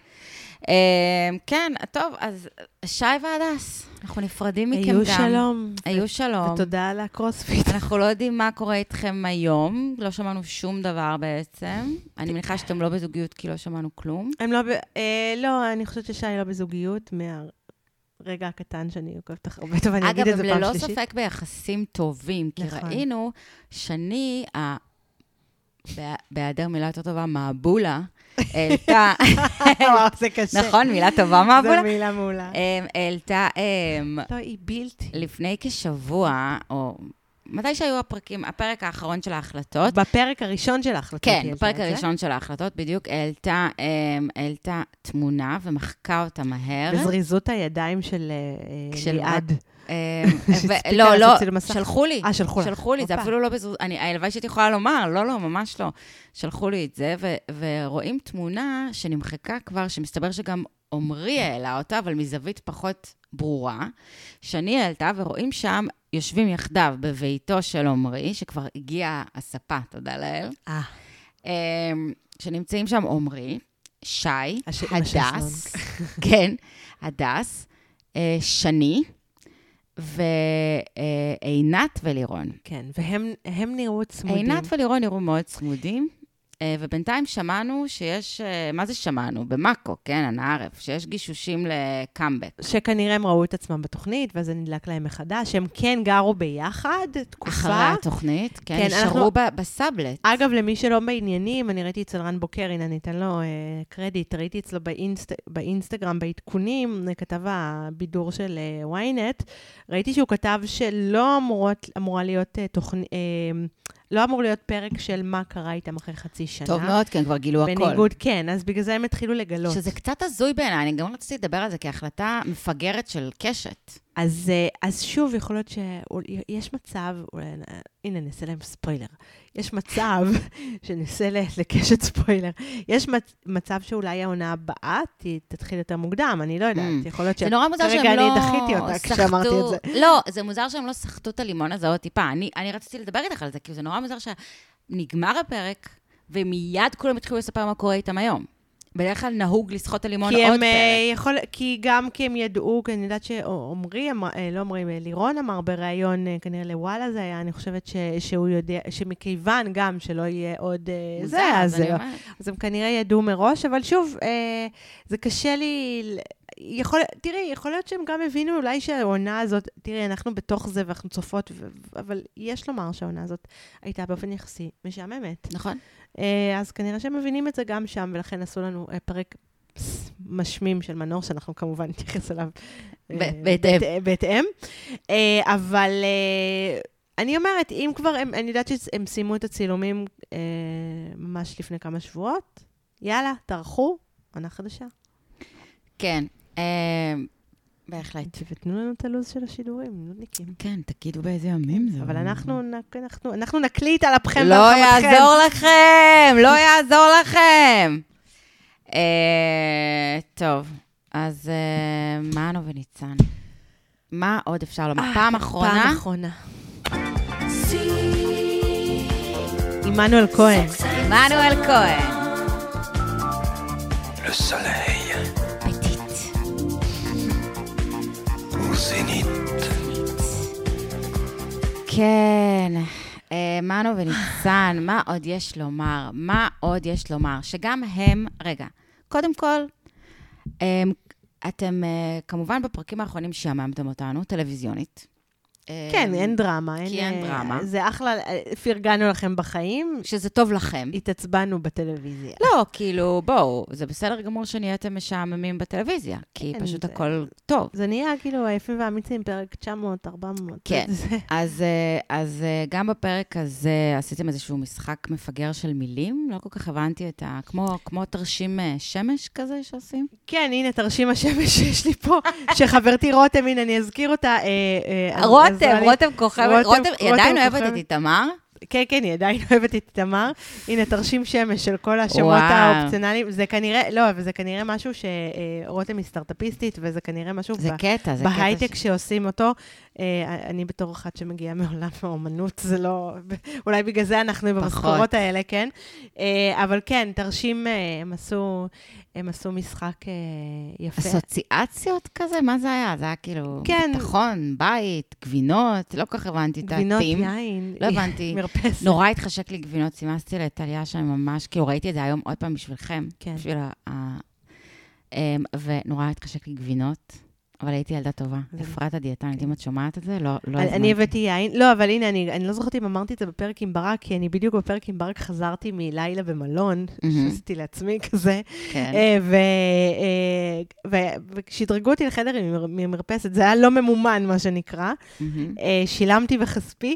אה, כן, טוב, אז שי והדס, אנחנו נפרדים מכם גם. היו שלום. היו שלום. ותודה על הקרוספיט. אנחנו לא יודעים מה קורה איתכם היום, לא שמענו שום דבר בעצם. אני מניחה שאתם לא בזוגיות כי לא שמענו כלום. הם לא. אה, לא, אני חושבת ששי לא בזוגיות מהרגע הקטן שאני עוקבת אחר הרבה, טוב, אני אגב, אגיד את זה פעם ללא שלישית. ספק ביחסים טובים, כי נכון. ראינו שני, בהיעדר מילה יותר טובה, מעבולה, העלתה, וואו, זה קשה. נכון, מילה טובה מעבולה? זו מילה מעולה. אמ, העלתה אמ, לא, היא בלתי. לפני כשבוע, או מתי שהיו הפרקים, הפרק האחרון של ההחלטות, בפרק הראשון של ההחלטות כן, בפרק. הראשון של ההחלטות, בדיוק, העלתה, אמ, העלתה תמונה ומחקה אותה מהר. בזריזות הידיים של אה, של ליעד. ו- לא, לא. שלחו לי. אה, שלחו לך. שלחו לי, זה. אפילו לא אני, הלוואי שהייתי יכולה לומר, לא, לא, ממש לא. שלחו לי את זה, ורואים תמונה שנמחקה כבר, שמסתבר שגם עמרי העלה אותה, אבל מזווית פחות ברורה, שאני העלתה, ורואים שם, יושבים יחדיו בביתו של עמרי, שכבר הגיעה הספה, תודה לאל. אה, אמ, שנמצאים שם עמרי, שי, הדס. כן, הדס, אה, שני, ועינת ולירון. כן, והם הם נראו צמודים. עינת ולירון נראו מאוד צמודים, ובינתיים שמענו שיש, אה, מה זה שמענו? במאקו, כן, הנערף, שיש גישושים לקאמבק. שכנראה הם ראו את עצמם בתוכנית, ואז זה נדלק להם מחדש. הם כן גרו ביחד תקופה. אחרי התוכנית, כן, כן, נשארו אנחנו- בסאבלט. אגב, למי שלא בעניינים, אני ראיתי אצל רן בוקר, הנה, אני אתן לו אה, קרדיט, ראיתי אצלו באינסט, באינסטגרם, בעדכונים, אה, כתב הבידור של אה, ynet, ראיתי שהוא כתב שלא אמורות, אמורה להיות אה, תוכנית, אה, לא אמור להיות פרק של מה קרה איתם אחרי חצי שנה. טוב מאוד, כן, כבר גילו הכל. בניגוד, כן, אז בגלל זה הם התחילו לגלות. שזה קצת הזוי בעיניי, אני גם רציתי לדבר על זה כהחלטה מפגרת של קשת. אז, אה, אז שוב, יכול להיות שיש מצב, אולי, הנה, נעשה להם ספוילר. יש מצב, שנעשה לקשת ספוילר, יש מצ, מצב שאולי העונה הבאה תתחיל יותר מוקדם, אני לא יודעת, Mm. יכול להיות זה נורא מוזר שהם לא אני דחיתי אותה כשאמרתי את זה. לא, זה מוזר שהם לא סחטו את הלימון הזה עוד טיפה. אני, אני רציתי לדבר איתך על זה, כי זה נורא מוזר שנגמר הפרק, ומיד כולם התחילו לספר מה קורה איתם היום. בדרך כלל נהוג לסחוט את הלימון עוד אה, פרק. יכול, כי גם כי הם ידעו, כי אני יודעת שעמרי, אה, לא עמרי, אה, לירון אמר בריאיון, אה, כנראה לוואלה זה היה, אני חושבת ש, שהוא יודע, שמכיוון גם שלא יהיה עוד זה, אז. אומרת. אז הם כנראה ידעו מראש, אבל שוב, זה קשה לי... יכול, תראי, יכול להיות שהם גם הבינו אולי שהעונה הזאת, תראי, אנחנו בתוך זה ואנחנו צופות, ו, אבל יש לומר שהעונה הזאת הייתה באופן יחסי משעממת. נכון. אה, אז כנראה שהם מבינים את זה גם שם, ולכן עשו לנו אה, פרק משמים של מנור, שאנחנו כמובן נתייחס אליו אה, בהתאם. בהתאם. אבל אני אומרת, אם כבר, הם, אני יודעת שהם סיימו את הצילומים ממש לפני כמה שבועות, יאללה, טרחו, עונה חדשה. כן, בהחלט. ותנו לנו את הלו"ז של השידורים, נודניקים. כן, תגידו באיזה ימים זה. אבל אנחנו, אנחנו, אנחנו נקליט על אפכם לא ועל חמתכם. יעזור לכם, לא יעזור לכם. אה, טוב, אז אה, מנו וניצן, מה עוד אפשר לומר? פעם אחרונה? פעם אחרונה. עמנואל כהן. עמנואל כהן. Le soleil כן, אה, מנו וניצן, מה עוד יש לומר? מה עוד יש לומר? שגם הם, רגע, קודם כל, אה, אתם אה, כמובן בפרקים האחרונים שעממתם אותנו, טלוויזיונית. אה, כן, אין דרמה. כי אין אה, דרמה. זה אחלה, אה, פרגנו לכם בחיים, שזה טוב לכם. התעצבנו בטלוויזיה. לא, כאילו, בואו, זה בסדר גמור שנהייתם משעממים בטלוויזיה, כי כן, פשוט זה- הכל טוב. זה נהיה כאילו היפים והאמיצים, פרק 900, 400. כן. אז, אז גם בפרק הזה עשיתם איזשהו משחק מפגר של מילים, לא כל כך הבנתי את ה... כמו, כמו תרשים שמש כזה שעושים. כן, הנה תרשים השמש שיש לי פה, שחברתי רותם, הנה, אני אזכיר אותה. אה, אה, רותם רותם. רותם כוכבת, רותם- היא עדיין אוהבת את. איתמר? כן, כן, היא עדיין אוהבת את איתמר. הנה, תרשים שמש של כל השמות. האופציונליים. זה כנראה, לא, אבל זה כנראה משהו שרותם היא סטארט-אפיסטית, וזה כנראה משהו זה ב- קטע, זה קטע. בהייטק ש- שעושים אותו. אה, אני בתור אחת שמגיעה מעולם האומנות, זה לא... אולי בגלל זה אנחנו במשכורות האלה, כן? אה, אבל כן, תרשים, אה, הם עשו, הם עשו משחק יפה. אסוציאציות כזה? מה זה היה? זה היה כאילו כן. ביטחון, בית, גבינות, לא כל כך הבנתי את גבינות הטים. יין. לא הבנתי. מרפסת. נורא התחשק לי גבינות, סימסתי לטליה שם ממש, כאילו ראיתי את זה היום עוד פעם בשבילכם. כן. בשביל ה... ה- אמ, ונורא התחשק לי גבינות, אבל הייתי ילדה טובה. אפרת הדיאטנית, אם את שומעת את זה, לא לא הזמנתי. אני הבאתי יין, לא, אבל הנה, אני, לא זוכרת אם אמרתי את זה בפרק עם ברק, כי אני בדיוק בפרק עם ברק חזרתי מלילה במלון. שעשיתי לעצמי כזה, כן. אה, ו- אה, וכשדרגו אותי לחדר ממרפסת, זה היה לא ממומן, מה שנקרא. אה, שילמתי בכספי,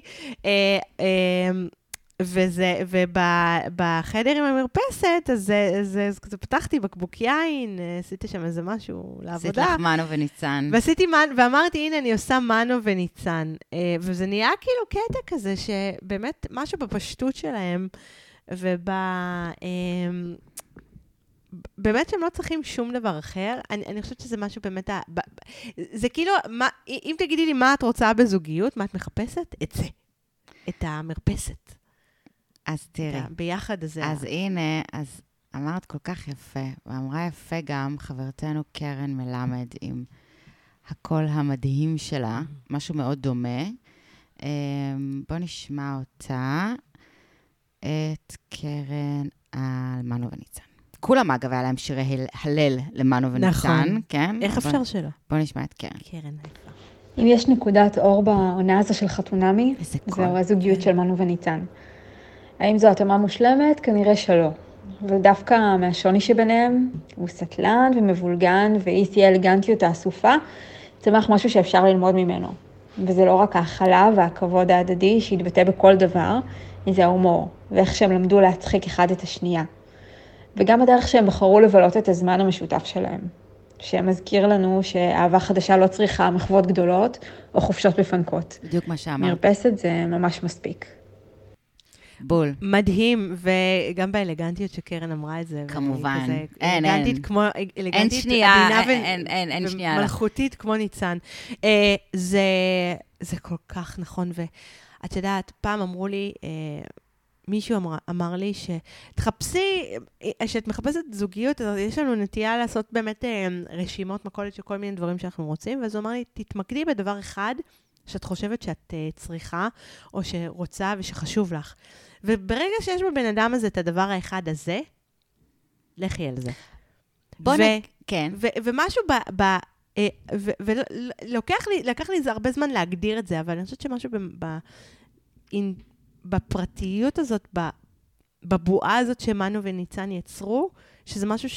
וזה, ובחדר עם המרפסת, אז, זה- זה- אז כזה פתחתי בקבוק יין, עשיתי שם איזה משהו עשית לעבודה. לך מנו וניצן. ועשיתי, מנ... ואמרתי, הנה, אני עושה מנו וניצן. אה, וזה נהיה כאילו קטע כזה, שבאמת משהו בפשטות שלהם, וב... אמ, באמת שהם לא צריכים שום דבר אחר. אני, אני חושבת שזה משהו באמת... ה... זה כאילו, מה, אם תגידי לי מה את רוצה בזוגיות, מה את מחפשת? את זה. את המרפסת. אז תראי, הביחד הזה. אז הנה, אז אמרת כל כך יפה, ואמרה יפה גם חברתנו קרן מלמד עם הקול המדהים שלה, משהו מאוד דומה. אמ, בוא נשמע אותה, את קרן על מנו וניצן. כולם, אגב, היה להם שירי הל- הלל למנו וניצן, נכון. כן? איך אפשר שלא? בוא נשמע את קרן. קרן. אם יש נקודת אור בעונה הזו של חתונמי. זהו הזוגיות של מנו וניצן. האם זו התאמה מושלמת? כנראה שלא. ודווקא מהשוני שביניהם, הוא סטלן ומבולגן, והיא תהיה אלגנטיות האסופה, צמח משהו שאפשר ללמוד ממנו. וזה לא רק ההכלה והכבוד ההדדי שהתבטא בכל דבר, זה ההומור, ואיך שהם למדו להצחיק אחד את השנייה. וגם הדרך שהם בחרו לבלות את הזמן המשותף שלהם. שמזכיר לנו שאהבה חדשה לא צריכה מחוות גדולות או חופשות בפנקות. בדיוק מה שאמרת. מרפסת זה ממש מספיק. בול. מדהים, וגם באלגנטיות שקרן אמרה את זה. כמובן. כזה אין, אלגנטית אין. כמו, אלגנטית, שנייה, עדינה ו- אין, אין, אין שנייה. ומלכותית כמו ניצן. אה, זה, זה כל כך נכון, ואת יודעת, פעם אמרו לי, אה, מישהו אמר, אמר לי שתחפשי, אה, כשאת מחפשת זוגיות, אז יש לנו נטייה לעשות באמת אה, רשימות מכולת של כל מיני דברים שאנחנו רוצים, ואז הוא אמר לי, תתמקדי בדבר אחד שאת חושבת שאת אה, צריכה, או שרוצה ושחשוב לך. וברגע שיש בבן אדם הזה את הדבר האחד הזה, לכי על זה. בוא ו- נ... כן. ו- ומשהו ב... ב ולוקח לי, לקח לי איזה הרבה זמן להגדיר את זה, אבל אני חושבת שמשהו ב, ב, אין, בפרטיות הזאת, ב, בבועה הזאת שמנו וניצן יצרו, שזה משהו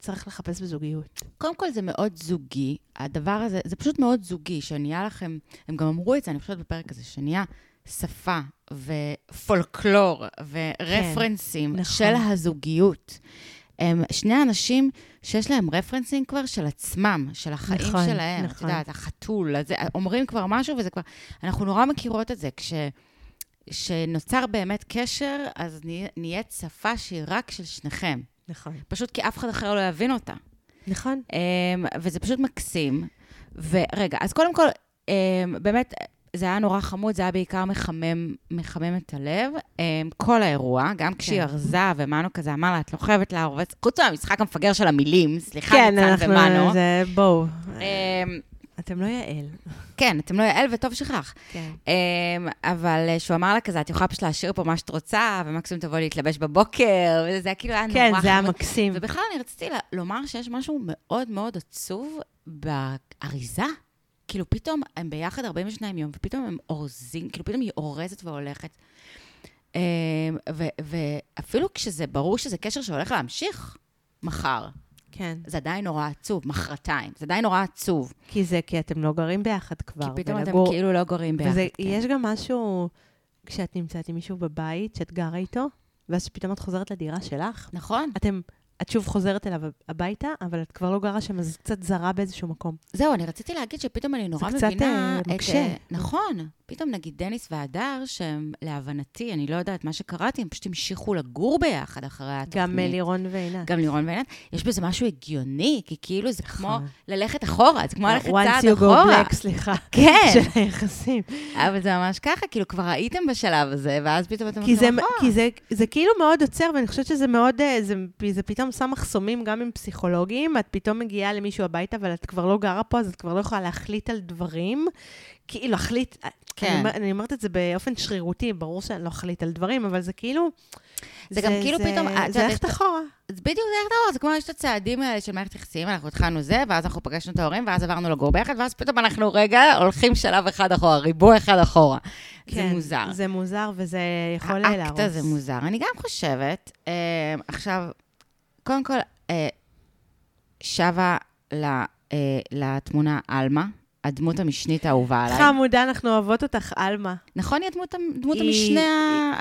שצריך לחפש בזוגיות. קודם כל זה מאוד זוגי, הדבר הזה, זה פשוט מאוד זוגי, שנהיה לכם, הם גם אמרו את זה, אני חושבת בפרק הזה, שנהיה שפה ופולקלור ורפרנסים נכון. של הזוגיות. הם שני אנשים שיש להם רפרנסים כבר של עצמם, של החיים נכון, שלהם. את נכון. יודעת, החתול, הזה, אומרים כבר משהו וזה כבר... אנחנו נורא מכירות את זה. כש... שנוצר באמת קשר, אז נה- נהיית שפה שהיא רק של שניכם. נכון. פשוט כי אף אחד אחר לא יבין אותה. נכון. Um, וזה פשוט מקסים. ורגע, אז קודם כל, um, באמת, זה היה נורא חמוד, זה היה בעיקר מחמם, מחמם את הלב. Um, כל האירוע, גם כשהיא ארזה ומנו כזה אמר לה, את לא חייבת לארוז, חוץ מהמשחק המפגר של המילים, סליחה, כן, ניצן אנחנו... ומנו. זה... בואו. אתם לא יעל. כן, אתם לא יעל וטוב שכך. כן. Um, אבל אה, שהוא אמר לה כזה, את יכולה פשוט להשאיר פה מה שאת רוצה, ומקסימום תבואי להתלבש בבוקר, וזה היה כאילו היה נורא כן. זה היה מקסים. ובכלל, אני רציתי לומר שיש משהו מאוד מאוד עצוב באריזה. כאילו, פתאום הם ביחד 42 יום, ופתאום הם אורזים, כאילו, פתאום היא אורזת והולכת. אמ, ואפילו כשזה ברור שזה קשר שהולך להמשיך מחר, כן. זה עדיין נורא עצוב, מחרתיים, זה עדיין נורא עצוב. כי זה, כי אתם לא גרים ביחד כבר. כי פתאום אתם ולגור- כאילו לא גרים ביחד. וזה, כן. יש גם משהו, כשאת נמצאת עם מישהו בבית, שאת גרה איתו, ואז פתאום את חוזרת לדירה שלך, נכון, אתם את שוב חוזרת אליו הביתה, אבל את כבר לא גרה שם, אז קצת זרה באיזשהו מקום. זהו, אני רציתי להגיד שפתאום אני נורא זה קצת, מבינה... אה, את, מקשה. אה, נכון. פתאום נגיד דניס והדר, שהם להבנתי, אני לא יודעת מה שקראתי, הם פשוט המשיכו לגור ביחד אחרי התוכנית. גם אה, לירון ועינת. גם לירון ועינת. יש בזה משהו הגיוני, כי כאילו זה כמו נכון. ללכת אחורה, זה כמו ללכת Once צעד you go אחורה. black, סליחה. כן. של היחסים. אבל זה ממש ככה, כאילו כבר הייתם בשלב הזה, ואז פתאום אתם כי, זה, הולכים אחורה. כי זה, כאילו מאוד עוצר, ואני חושבת שזה מאוד, זה, זה פתאום שם מחסומים גם עם פסיכולוגים, את פתאום מגיעה למישהו הביתה, אבל את כבר לא גרה פה, אז את כבר לא יכולה להחליט על דברים. כאילו, להחליט, כן. אני, אני אומרת את זה באופן שרירותי, ברור שאני לא אחליט על דברים, אבל זה כאילו... זה גם כאילו פתאום, את זה ללכת אחורה. אז בדיוק זה אתה אומר, זה כמו יש את הצעדים האלה של מערכת יחסים, אנחנו התחלנו זה, ואז אנחנו פגשנו את ההורים, ואז עברנו לגור ביחד, ואז פתאום אנחנו רגע הולכים שלב אחד אחורה, ריבוע אחד אחורה. זה כן, מוזר. זה מוזר, וזה יכול אה, להרוס. האקט הזה מוזר. אני גם חושבת, אה, עכשיו, קודם כל, אה, שבה ל- אה, לתמונה עלמה, הדמות המשנית האהובה עליי. חמודה, אנחנו אוהבות אותך, עלמה. נכון, היא הדמות, דמות היא- המשנה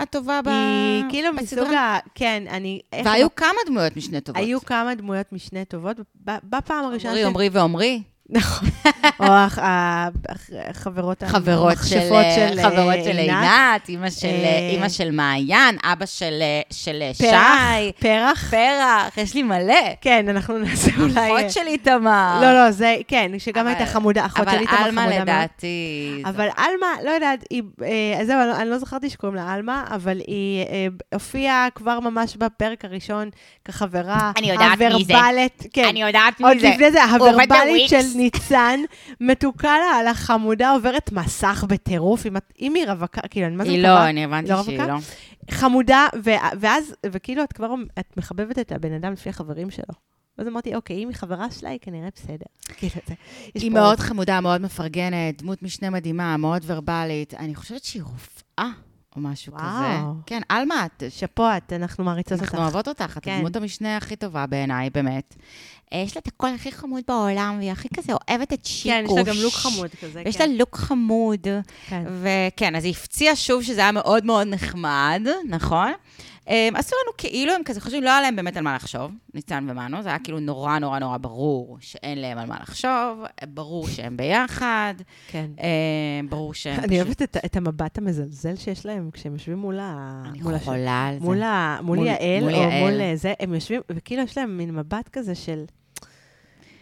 הטובה ב... היא כאילו בסדרה? מסוג ה... כן, אני... והיו כמה דמויות משנה טובות. היו כמה דמויות משנה טובות. ב- בפעם הראשונה... עמרי, ש- עמרי ועמרי. נכון. או החברות חברות של, המכשפות של חברות אה, של עינת. אימא של, אה, אימא של מעיין, אבא של, אה, של אה, פרח, שי, פרח. פרח, יש לי מלא. כן, אנחנו נעשה אולי... אחות של איתמר. לא, לא, זה, כן, שגם אבל- הייתה חמודה, אחות שלי אבל תמר עלמה חמודה מאוד. לדעתי... זה- אבל עלמה, לא יודעת, היא, אה, זהו, אני לא- זכרתי שקוראים לה עלמה, אבל היא אה, הופיעה כבר ממש בפרק הראשון כחברה. אני יודעת מי זה. הוורבלית, כן. אני יודעת עוד מי זה. לפני זה, הוורבלית. של ניצן, מתוקה לה על החמודה, עוברת מסך בטירוף. אם אם היא רווקה, כאילו, אני מה זה היא מקווה? לא, אני הבנתי לא שהיא רווקה? לא. חמודה, ו- ואז, וכאילו, את כבר, את מחבבת את הבן אדם לפי החברים שלו. ואז אמרתי, אוקיי, אם היא חברה שלה, היא כנראה בסדר. כאילו, היא מאוד חמודה, מאוד מפרגנת, דמות משנה מדהימה, מאוד ורבלית. אני חושבת שהיא רופאה או משהו וואו. כזה. כן, עלמה, את... שאפו, את, אנחנו מעריצות אותך. אנחנו אוהבות אותך, את כן. הדמות המשנה הכי טובה בעיניי, באמת. אה, יש לה את הקול הכי חמוד בעולם, והיא הכי כזה אוהבת את שיקוש. כן, יש לה גם לוק חמוד כזה, יש כן. לה לוק חמוד. כן. וכן, אז היא הפציעה שוב שזה היה מאוד מאוד נחמד, נכון? הם עשו לנו כאילו הם כזה חושבים, לא היה להם באמת על מה לחשוב, ניצן ומנו, זה היה כאילו נורא נורא נורא ברור שאין להם על מה לחשוב, ברור שהם ביחד, כן. אה, ברור שהם אני אוהבת את, את המבט המזלזל שיש להם כשהם יושבים מול ה... אני מול הש- חולה על זה. מול, ה... מול, מול- יעל, מול או יעל. מול אה, זה, הם יושבים, וכאילו יש להם מין מבט כזה של...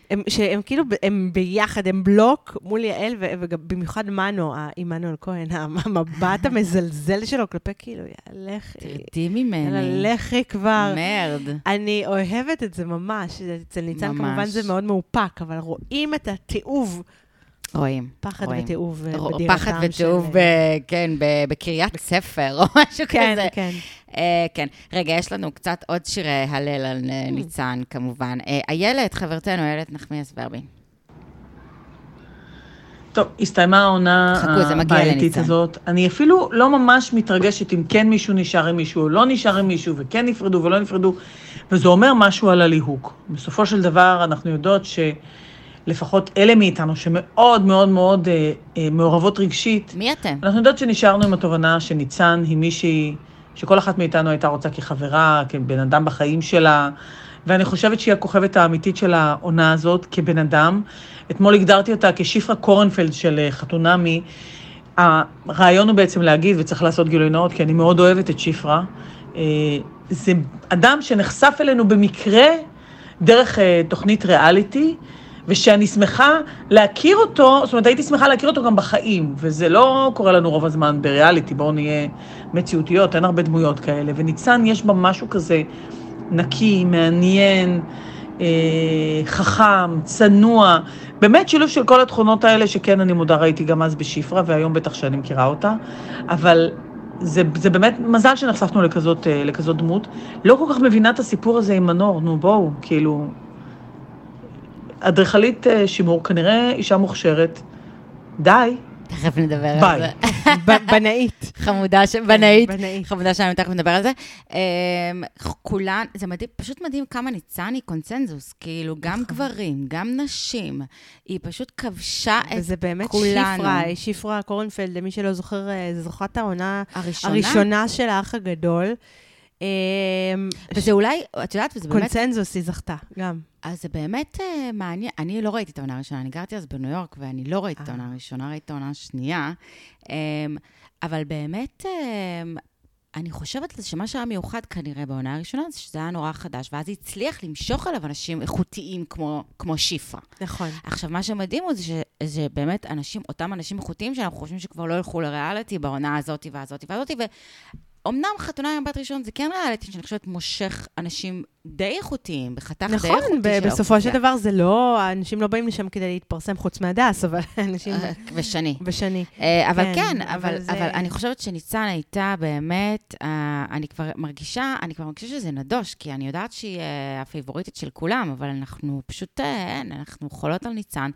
הם, שהם כאילו, הם ביחד, הם בלוק מול יעל, ובמיוחד מנו, עמנואל כהן, המבט המזלזל שלו כלפי כאילו, יאללה, לכי, תרדי ממני. יאללה, לכי כבר. מרד. אני אוהבת את זה ממש. אצל ניצן ממש. כמובן זה מאוד מאופק, אבל רואים את התיעוב, רואים. פחד רואים. ותיעוב אה, בדירתם פחד של- ותיעוב, ב- כן, ב- בקריית ספר, או משהו כן, כזה. כן. אה, כן. רגע, יש לנו קצת עוד שירי הלל על Mm. אה, ניצן, כמובן. אה, איילת, חברתנו, איילת נחמיאס ורבין. טוב, הסתיימה העונה הבעייתית. הזאת. אני אפילו לא ממש מתרגשת אם כן מישהו נשאר עם מישהו או לא נשאר עם מישהו, וכן נפרדו ולא נפרדו, וזה אומר משהו על הליהוק. בסופו של דבר, אנחנו יודעות שלפחות אלה מאיתנו שמאוד מאוד מאוד אה, אה, מעורבות רגשית, מי אתם? אנחנו יודעות שנשארנו עם התובנה שניצן היא מישהי שכל אחת מאיתנו הייתה רוצה כחברה, כבן אדם בחיים שלה, ואני חושבת שהיא הכוכבת האמיתית של העונה הזאת כבן אדם. אתמול הגדרתי אותה כשפרה קורנפלד של אה, חתונמי. הרעיון הוא בעצם להגיד, וצריך לעשות גילוי נאות, כי אני מאוד אוהבת את שפרה. אה, זה אדם שנחשף אלינו במקרה דרך אה, תוכנית ריאליטי, ושאני שמחה להכיר אותו, זאת אומרת, הייתי שמחה להכיר אותו גם בחיים, וזה לא קורה לנו רוב הזמן בריאליטי, בואו נהיה מציאותיות, אין הרבה דמויות כאלה. וניצן, יש בה משהו כזה נקי, מעניין, אה, חכם, צנוע, באמת שילוב של כל התכונות האלה, שכן, אני מודה, ראיתי גם אז בשפרה, והיום בטח שאני מכירה אותה, אבל זה, זה באמת מזל שנחשפנו לכזאת, אה, לכזאת דמות. לא כל כך מבינה את הסיפור הזה עם מנור, נו בואו, כאילו... אדריכלית אה, שימור, כנראה אישה מוכשרת. די. תכף נדבר על ביי. זה. ב- בנאית. חמודה, ש- בנאית. בנאית. חמודה שלנו, תכף נדבר על זה. אמ, כולן, זה מדהים, פשוט מדהים כמה ניצן היא קונצנזוס. כאילו, גם גברים, גם נשים. היא פשוט כבשה את וזה באמת כולנו. שפרה, שפרה קורנפלד, למי שלא זוכר, אה, זו זוכת העונה הראשונה. הראשונה של האח הגדול. אמ, וזה אולי, את יודעת, וזה באמת קונצנזוס היא זכתה, גם. אז זה באמת uh, מעניין. אני לא ראיתי את העונה הראשונה, אני גרתי אז בניו יורק, ואני לא ראיתי את אה. העונה הראשונה, ראיתי את העונה השנייה. Um, אבל באמת, um, אני חושבת שמה שהיה מיוחד כנראה בעונה הראשונה, זה שזה היה נורא חדש, ואז הצליח למשוך אליו אנשים איכותיים כמו, כמו שיפרה. נכון. עכשיו, מה שמדהים הוא זה ש- זה באמת אנשים, אותם אנשים איכותיים שאנחנו חושבים שכבר לא ילכו לריאליטי בעונה הזאת והזאת והזאת, ואומנם חתונה עם בת ראשון זה כן ריאליטי שאני חושבת מושך אנשים די איכותיים, בחתך די נכון, איכותי ב- של בסופו של האוכלוסייה. דבר זה לא, האנשים לא באים לשם כדי להתפרסם חוץ מהדס, אבל אנשים אה, ושני. בשני. אה, אבל כן, כן, אבל אבל, זה- אבל אני חושבת שניצן הייתה באמת, אה, אני כבר מרגישה, אני כבר מרגישה שזה נדוש, כי אני יודעת שהיא אה, הפייבוריטית של כולם, אבל אנחנו פשוט, אין, אנחנו חולות על ניצן.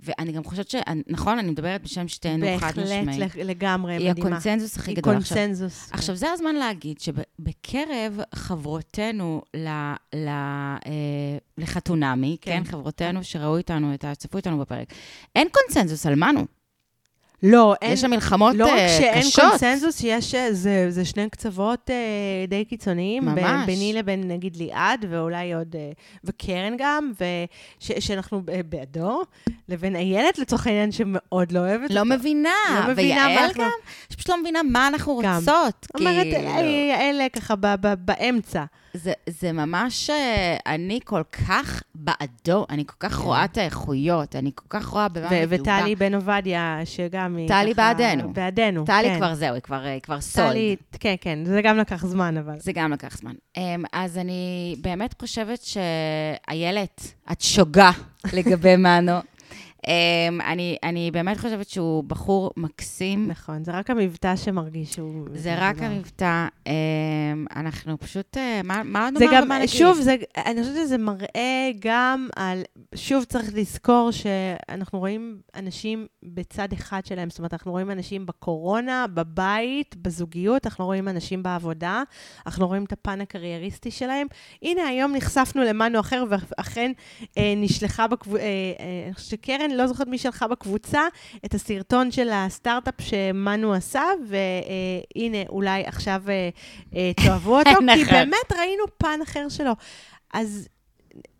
ואני גם חושבת ש... נכון, אני מדברת בשם שתינו חד בהחלט, משמעית. לג- לגמרי, היא מדהימה. הקונצנזוס הכי היא גדול. עכשיו, קונצנזוס. עכשיו, זה הזמן להגיד שבקרב חברותינו ל, ל, אה, לחתונמי, כן, כן. חברותינו שראו איתנו, את צפו איתנו בפרק, אין קונצנזוס על מנו. לא, אין, יש שם מלחמות לא רק אה, שאין קשות. קונסנזוס, יש, אה, זה, זה שני קצוות אה, די קיצוניים. ממש. בין- ביני לבין, נגיד, ליעד, ואולי עוד, אה, וקרן גם, וש, שאנחנו ב- בעדו, לבין איילת, לצורך העניין, שמאוד לא אוהבת. לא אותו. מבינה, לא מבינה מה ויעל אנחנו- גם, שפשוט לא מבינה מה אנחנו גם. רוצות. אומרת, כאילו. "אה, אלה ככה ב- ב- באמצע. זה, זה ממש, אה, אני כל כך בעדו, אני כל כך רואה את האיכויות, אני כל כך רואה במה מדובר. וטלי בן עובדיה, שגם היא טלי. בעדנו. בעדנו, טלי כן. כבר זהו, היא כבר, היא כבר סולד. טלי, כן, כן, זה גם לקח זמן, אבל... זה גם לקח זמן. Um, אז אני באמת חושבת שאיילת, את שוגה לגבי מנו. Um, אני, אני באמת חושבת שהוא בחור מקסים. נכון, זה רק המבטא שמרגיש שהוא... זה רק המבטא. Um, אנחנו פשוט, uh, מה, מה זה נאמר גם, ומה נגיד? שוב, זה, אני חושבת שזה מראה גם על, שוב צריך לזכור שאנחנו רואים אנשים בצד אחד שלהם, זאת אומרת, אנחנו רואים אנשים בקורונה, בבית, בזוגיות, אנחנו רואים אנשים בעבודה, אנחנו רואים את הפן הקרייריסטי שלהם. הנה, היום נחשפנו למנו אחר, ואכן אה, נשלחה בקבוצה, אה, אה, אני חושבת שקרן, לא זוכרת מי שלחה בקבוצה, את הסרטון של הסטארט-אפ שמנו עשה, והנה, אולי עכשיו אה, אה, תאהבו אותו, כי נכון. באמת ראינו פן אחר שלו. אז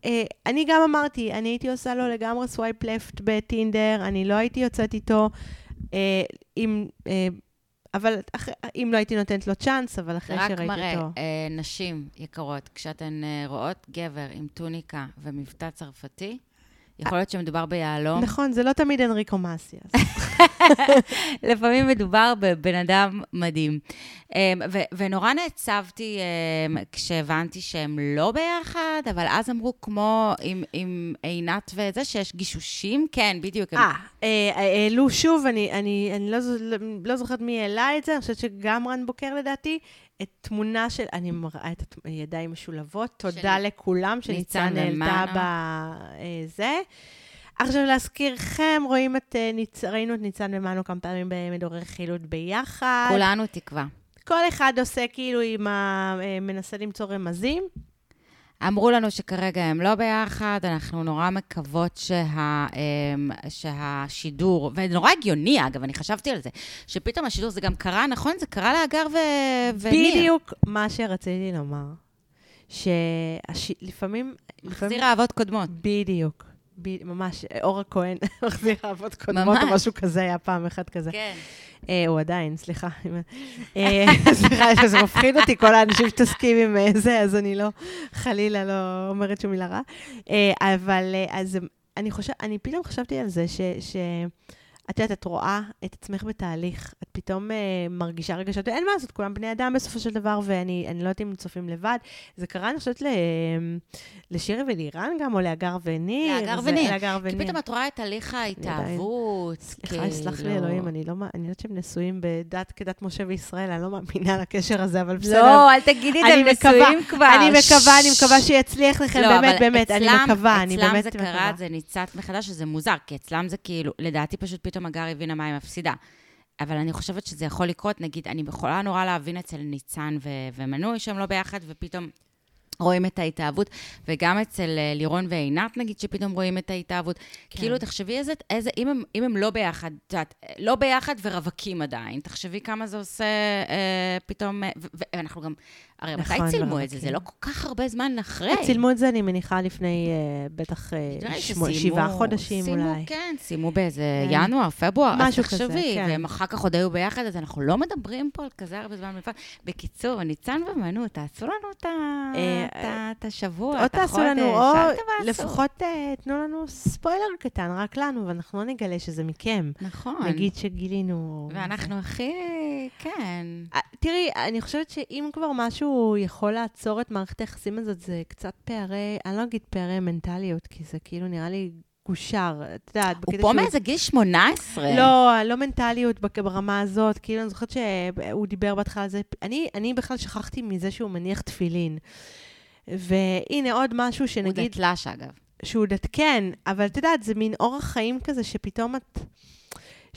אה, אני גם אמרתי, אני הייתי עושה לו לגמרי swipe left בטינדר, אני לא הייתי יוצאת איתו, אה, אם, אה, אבל אח, אם לא הייתי נותנת לו צ'אנס, אבל אחרי רק שראיתי מראה, אותו... אה, נשים יקרות, כשאתן אה, רואות גבר עם טוניקה ומבטא צרפתי, יכול להיות שמדובר ביהלום. נכון, זה לא תמיד אנריקו מאסי. אז- לפעמים מדובר בבן אדם מדהים. אמ, ו- ונורא נעצבתי אמ, כשהבנתי שהם לא ביחד, אבל אז אמרו כמו עם, עם עינת וזה, שיש גישושים. כן, בדיוק. הם- אה, אה, העלו שוב, אני, אני, אני לא, זו- לא זוכרת מי העלה את זה, אני חושבת שגם רן בוקר לדעתי, את תמונה של, אני מראה את הידיים משולבות, תודה של לכולם ניצן שניצן העלתה. בזה. עכשיו, להזכירכם, רואים את, אה, ניצ... ראינו את ניצן ומנו כמה פעמים במדורי חילוט ביחד. כולנו תקווה. כל אחד עושה כאילו עם ה... אה, מנסה למצוא רמזים. אמרו לנו שכרגע הם לא ביחד, אנחנו נורא מקוות שה, אמ, שהשידור, ונורא הגיוני, אגב, אני חשבתי על זה, שפתאום השידור זה גם קרה, נכון? זה קרה להגר ו... וניר. בדיוק מה שרציתי לומר. שלפעמים... מחזיר אהבות קודמות. בדיוק. ב- ממש, אורה כהן מחזיר אהבות קודמות. או משהו כזה, היה פעם אחד כזה. כן. אה, הוא עדיין, סליחה. אה, סליחה, זה מפחיד אותי, כל האנשים שתסכים עם אה, זה, אז אני לא, חלילה לא אומרת שום מילה רעה. אה, אבל אה, אז אני חושב, אני פתאום חשבתי על זה, ש... ש את יודעת, את רואה את עצמך בתהליך, את פתאום uh, מרגישה רגשות, אין מה לעשות, כולם בני אדם בסופו של דבר, ואני אני לא יודעת אם צופים לבד. זה קרה, אני חושבת, ל- לשירי ולירן גם, או להגר וניר. להגר זה- וניר. להגר כי וניר. פתאום את רואה את הליך ההתאהבות. סליחה, יסלח לי אלוהים, אני לא, אני יודעת שהם נשואים בדת כדת משה וישראל, אני לא מאמינה לקשר הזה, אבל בסדר. לא, אל תגידי, אני מקווה- נשואים כבר. אני מקווה, אני מקווה שיצליח לכם, לא, באמת, באמת, אני אצלם- מקווה, אני באמת אצלם זה מקווה. קרה, זה ניצת מחדש, שזה מוזר, כי אצלם זה כאילו, לדעתי פשוט פתאום הגר הבינה מה היא מפסידה. אבל אני חושבת שזה יכול לקרות, נגיד, אני יכולה נורא להבין אצל ניצן ו- ומנוי שהם לא ביחד, ופתאום רואים את ההתאהבות, וגם אצל אה, לירון ועינת, נגיד, שפתאום רואים את ההתאהבות. כן. כאילו, תחשבי איזה, איזה אם, הם, אם הם לא ביחד, את יודעת, לא ביחד ורווקים עדיין, תחשבי כמה זה עושה אה, פתאום, אה, ואנחנו גם, הרי נכון, מתי צילמו את זה? ורווקים. זה לא כל כך הרבה זמן אחרי. צילמו את זה, אני מניחה, לפני אה, בטח אה, נראה לי שמו- שבעה חודשים סיימו, אולי. כן, סיימו באיזה כן. ינואר, פברואר, משהו אז כזה, תחשבי, כן. והם אחר כך עוד היו ביחד, אז אנחנו לא מדברים פה על כזה הרבה זמן בלבד. בקיצור, ניצן ומנו, תעשו לנו את אה, את ה- את השבוע, או את תעשו החודש, לנו, או אל תבאסו. לפחות אה, תנו לנו ספוילר קטן, רק לנו, ואנחנו לא נגלה שזה מכם. נכון. נגיד שגילינו... ואנחנו הכי, כן. אה, תראי, אני חושבת שאם כבר משהו יכול לעצור את מערכת היחסים הזאת, זה קצת פערי, אני לא אגיד פערי מנטליות, כי זה כאילו נראה לי גושר, את יודעת, הוא פה שהוא- מאיזה גיל 18. לא, לא מנטליות ברמה הזאת. כאילו, אני זוכרת שהוא דיבר בהתחלה על זה. אני, אני בכלל שכחתי מזה שהוא מניח תפילין. והנה עוד משהו הוא שנגיד, דתל"ש, אגב. שהוא דת, כן, אבל את יודעת, זה מין אורח חיים כזה שפתאום את...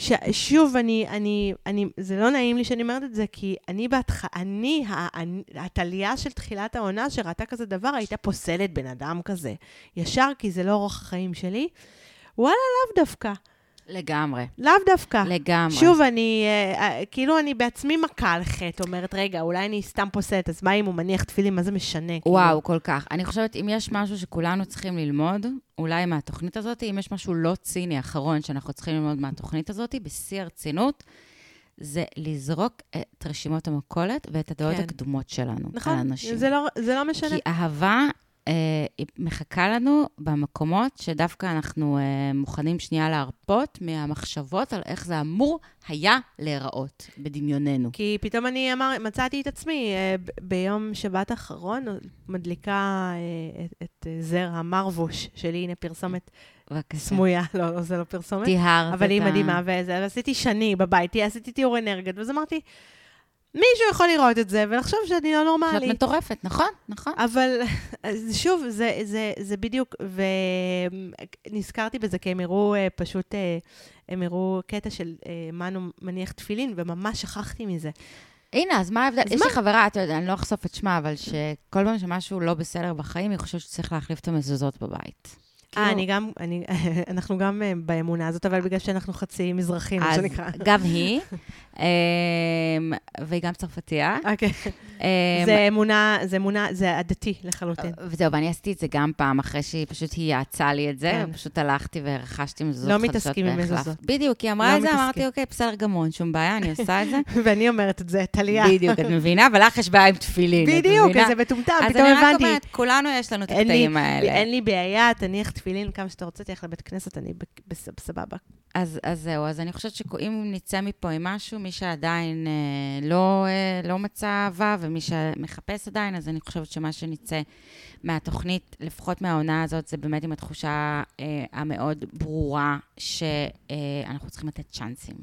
ש... שוב, אני, אני, אני, זה לא נעים לי שאני אומרת את זה, כי אני בהתחלה, אני- הטליה של תחילת העונה שראתה כזה דבר, הייתה פוסלת בן אדם כזה. ישר, כי זה לא אורח החיים שלי. וואלה, לאו דווקא. לגמרי. לאו דווקא. לגמרי. שוב, אני, אה, אה, כאילו, אני בעצמי מכה על חטא, אומרת, רגע, אולי אני סתם פוסלת, אז מה אם הוא מניח תפילין, מה זה משנה? כאילו? וואו, כל כך. אני חושבת, אם יש משהו שכולנו צריכים ללמוד, אולי מהתוכנית הזאת, אם יש משהו לא ציני אחרון שאנחנו צריכים ללמוד מהתוכנית הזאת, בשיא הרצינות, זה לזרוק את רשימות המכולת ואת הדעות כן. הקדומות שלנו על נכון, אנשים. זה לא, זה לא משנה. כי אהבה אה, היא מחכה לנו במקומות שדווקא אנחנו אה, מוכנים שנייה להרפות מהמחשבות על איך זה אמור היה להיראות בדמיוננו. כי פתאום אני אמר, מצאתי את עצמי אה, ביום שבת האחרון, מדליקה אה, את, את אה, זר המרבוש שלי, הנה פרסומת בבקשה. סמויה, לא, לא, זה לא פרסומת. טיהרת אבל היא את ה- מדהימה, וזה, ועשיתי שני בבית, עשיתי תיאור אנרגיות, ואז אמרתי, מישהו יכול לראות את זה ולחשוב שאני לא שאת נורמלית. מטורפת, נכון, נכון. אבל שוב, זה, זה, זה בדיוק, ונזכרתי בזה כי הם הראו אה, פשוט, אה, הם הראו קטע של אה, מנו מניח תפילין, וממש שכחתי מזה. הנה, אז מה ההבדל? יש מה? לי חברה, אתה יודע, אני לא אחשוף את שמה, אבל שכל פעם שמשהו לא בסדר בחיים, היא חושבת שצריך להחליף את המזוזות בבית. אה, כאילו- אני גם, אני, אנחנו גם אה, באמונה הזאת, אבל בגלל שאנחנו חצי מזרחים, מה אז שנקרא. גם היא, אמ, והיא גם צרפתייה. אוקיי. אמ, זה אמונה, זה אמונה, זה עדתי לחלוטין. וזהו, ואני עשיתי את זה גם פעם, אחרי שהיא פשוט יעצה לי את זה, כן. ופשוט הלכתי ורכשתי מזוזות לא חדשות. מתעסקים עם. מזוזות. בדיוק, היא לא אמרה את זה. אמרתי, אוקיי, בסדר גמור, אין שום בעיה, אני עושה את זה. ואני אומרת את זה, טליה. בדיוק, את מבינה? ולך יש בעיה עם תפילין, בדיוק? זה מטומטם, אז פתאום אני רק הבנתי. אומרת, כולנו יש לנו את הקטעים האלה. אין לי בעיה, תניח תפילין כמה שאתה רוצה, תלך לבית כנסת, אני בסבבה. אז, אז זהו, אז אני חושבת שאם נצא מפה עם משהו, מי שעדיין אה, לא, אה, לא מצא אהבה ומי שמחפש עדיין, אז אני חושבת שמה שנצא מהתוכנית, לפחות מהעונה הזאת, זה באמת עם התחושה אה, המאוד ברורה שאנחנו צריכים לתת צ'אנסים.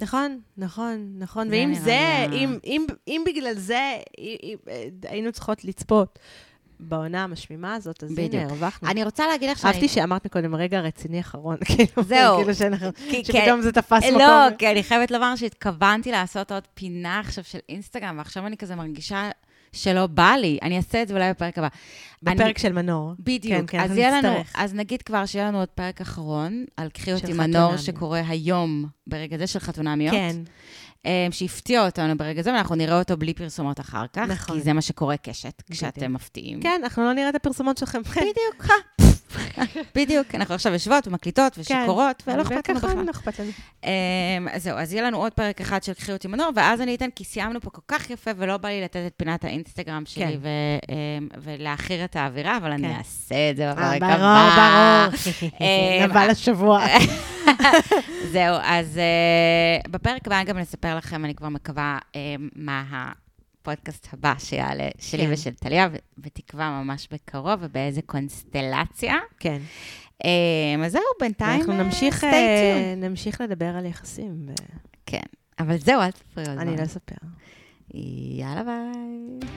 נכון, נכון, נכון. ואם זה, אם, אם, אם בגלל זה אם, אם, אה, היינו צריכות לצפות בעונה המשמימה הזאת, אז בדיוק. הנה, הרווחנו. אני רוצה להגיד לך שאני... אהבתי שאמרת מקודם, רגע רציני אחרון, כאילו, זהו. כאילו שאנחנו, כי- שפתאום זה תפס מקום. לא, כי אני חייבת לומר שהתכוונתי לעשות עוד פינה עכשיו של אינסטגרם, ועכשיו אני כזה מרגישה שלא בא לי. אני אעשה את זה אולי בפרק הבא. בפרק אני- של מנור. בדיוק. כן, כן, אז יהיה לנו. אז נגיד כבר שיהיה לנו עוד פרק אחרון על קחי אותי מנור. שקורה היום, ברגע זה של חתונמיות. כן, שהפתיע אותנו ברגע זה, ואנחנו נראה אותו בלי פרסומות אחר כך, נכון. כי זה מה שקורה קשת. כשאתם מפתיעים. כן, אנחנו לא נראה את הפרסומות שלכם. בדיוק, בדיוק. אנחנו עכשיו יושבות ומקליטות ושיכורות, ולא אכפת לנו בכלל. לא אכפת לנו. אמ, אז זהו, אז יהיה לנו עוד פרק אחד של קחי אותי מנור, ואז אני אתן, כי סיימנו פה כל כך יפה, ולא בא לי לתת את פינת האינסטגרם שלי כן. אמ, ולהכיר את האווירה, אבל אני כן. אעשה את זה אה, בפרק ברור, הבא. ברור. אמ, נבל השבוע. זהו, אז בפרק הבא גם נספר לכם, אני כבר מקווה, מה הפודקאסט הבא שיעלה, שלי כן. ושל טליה, בתקווה ממש בקרוב, ובאיזה קונסטלציה. כן. Um, אז זהו, בינתיים, אנחנו אה, נמשיך, אה. נמשיך לדבר על יחסים. ו- כן, אבל זהו, אל תספרי עוד אני לא. אספר. יאללה ביי.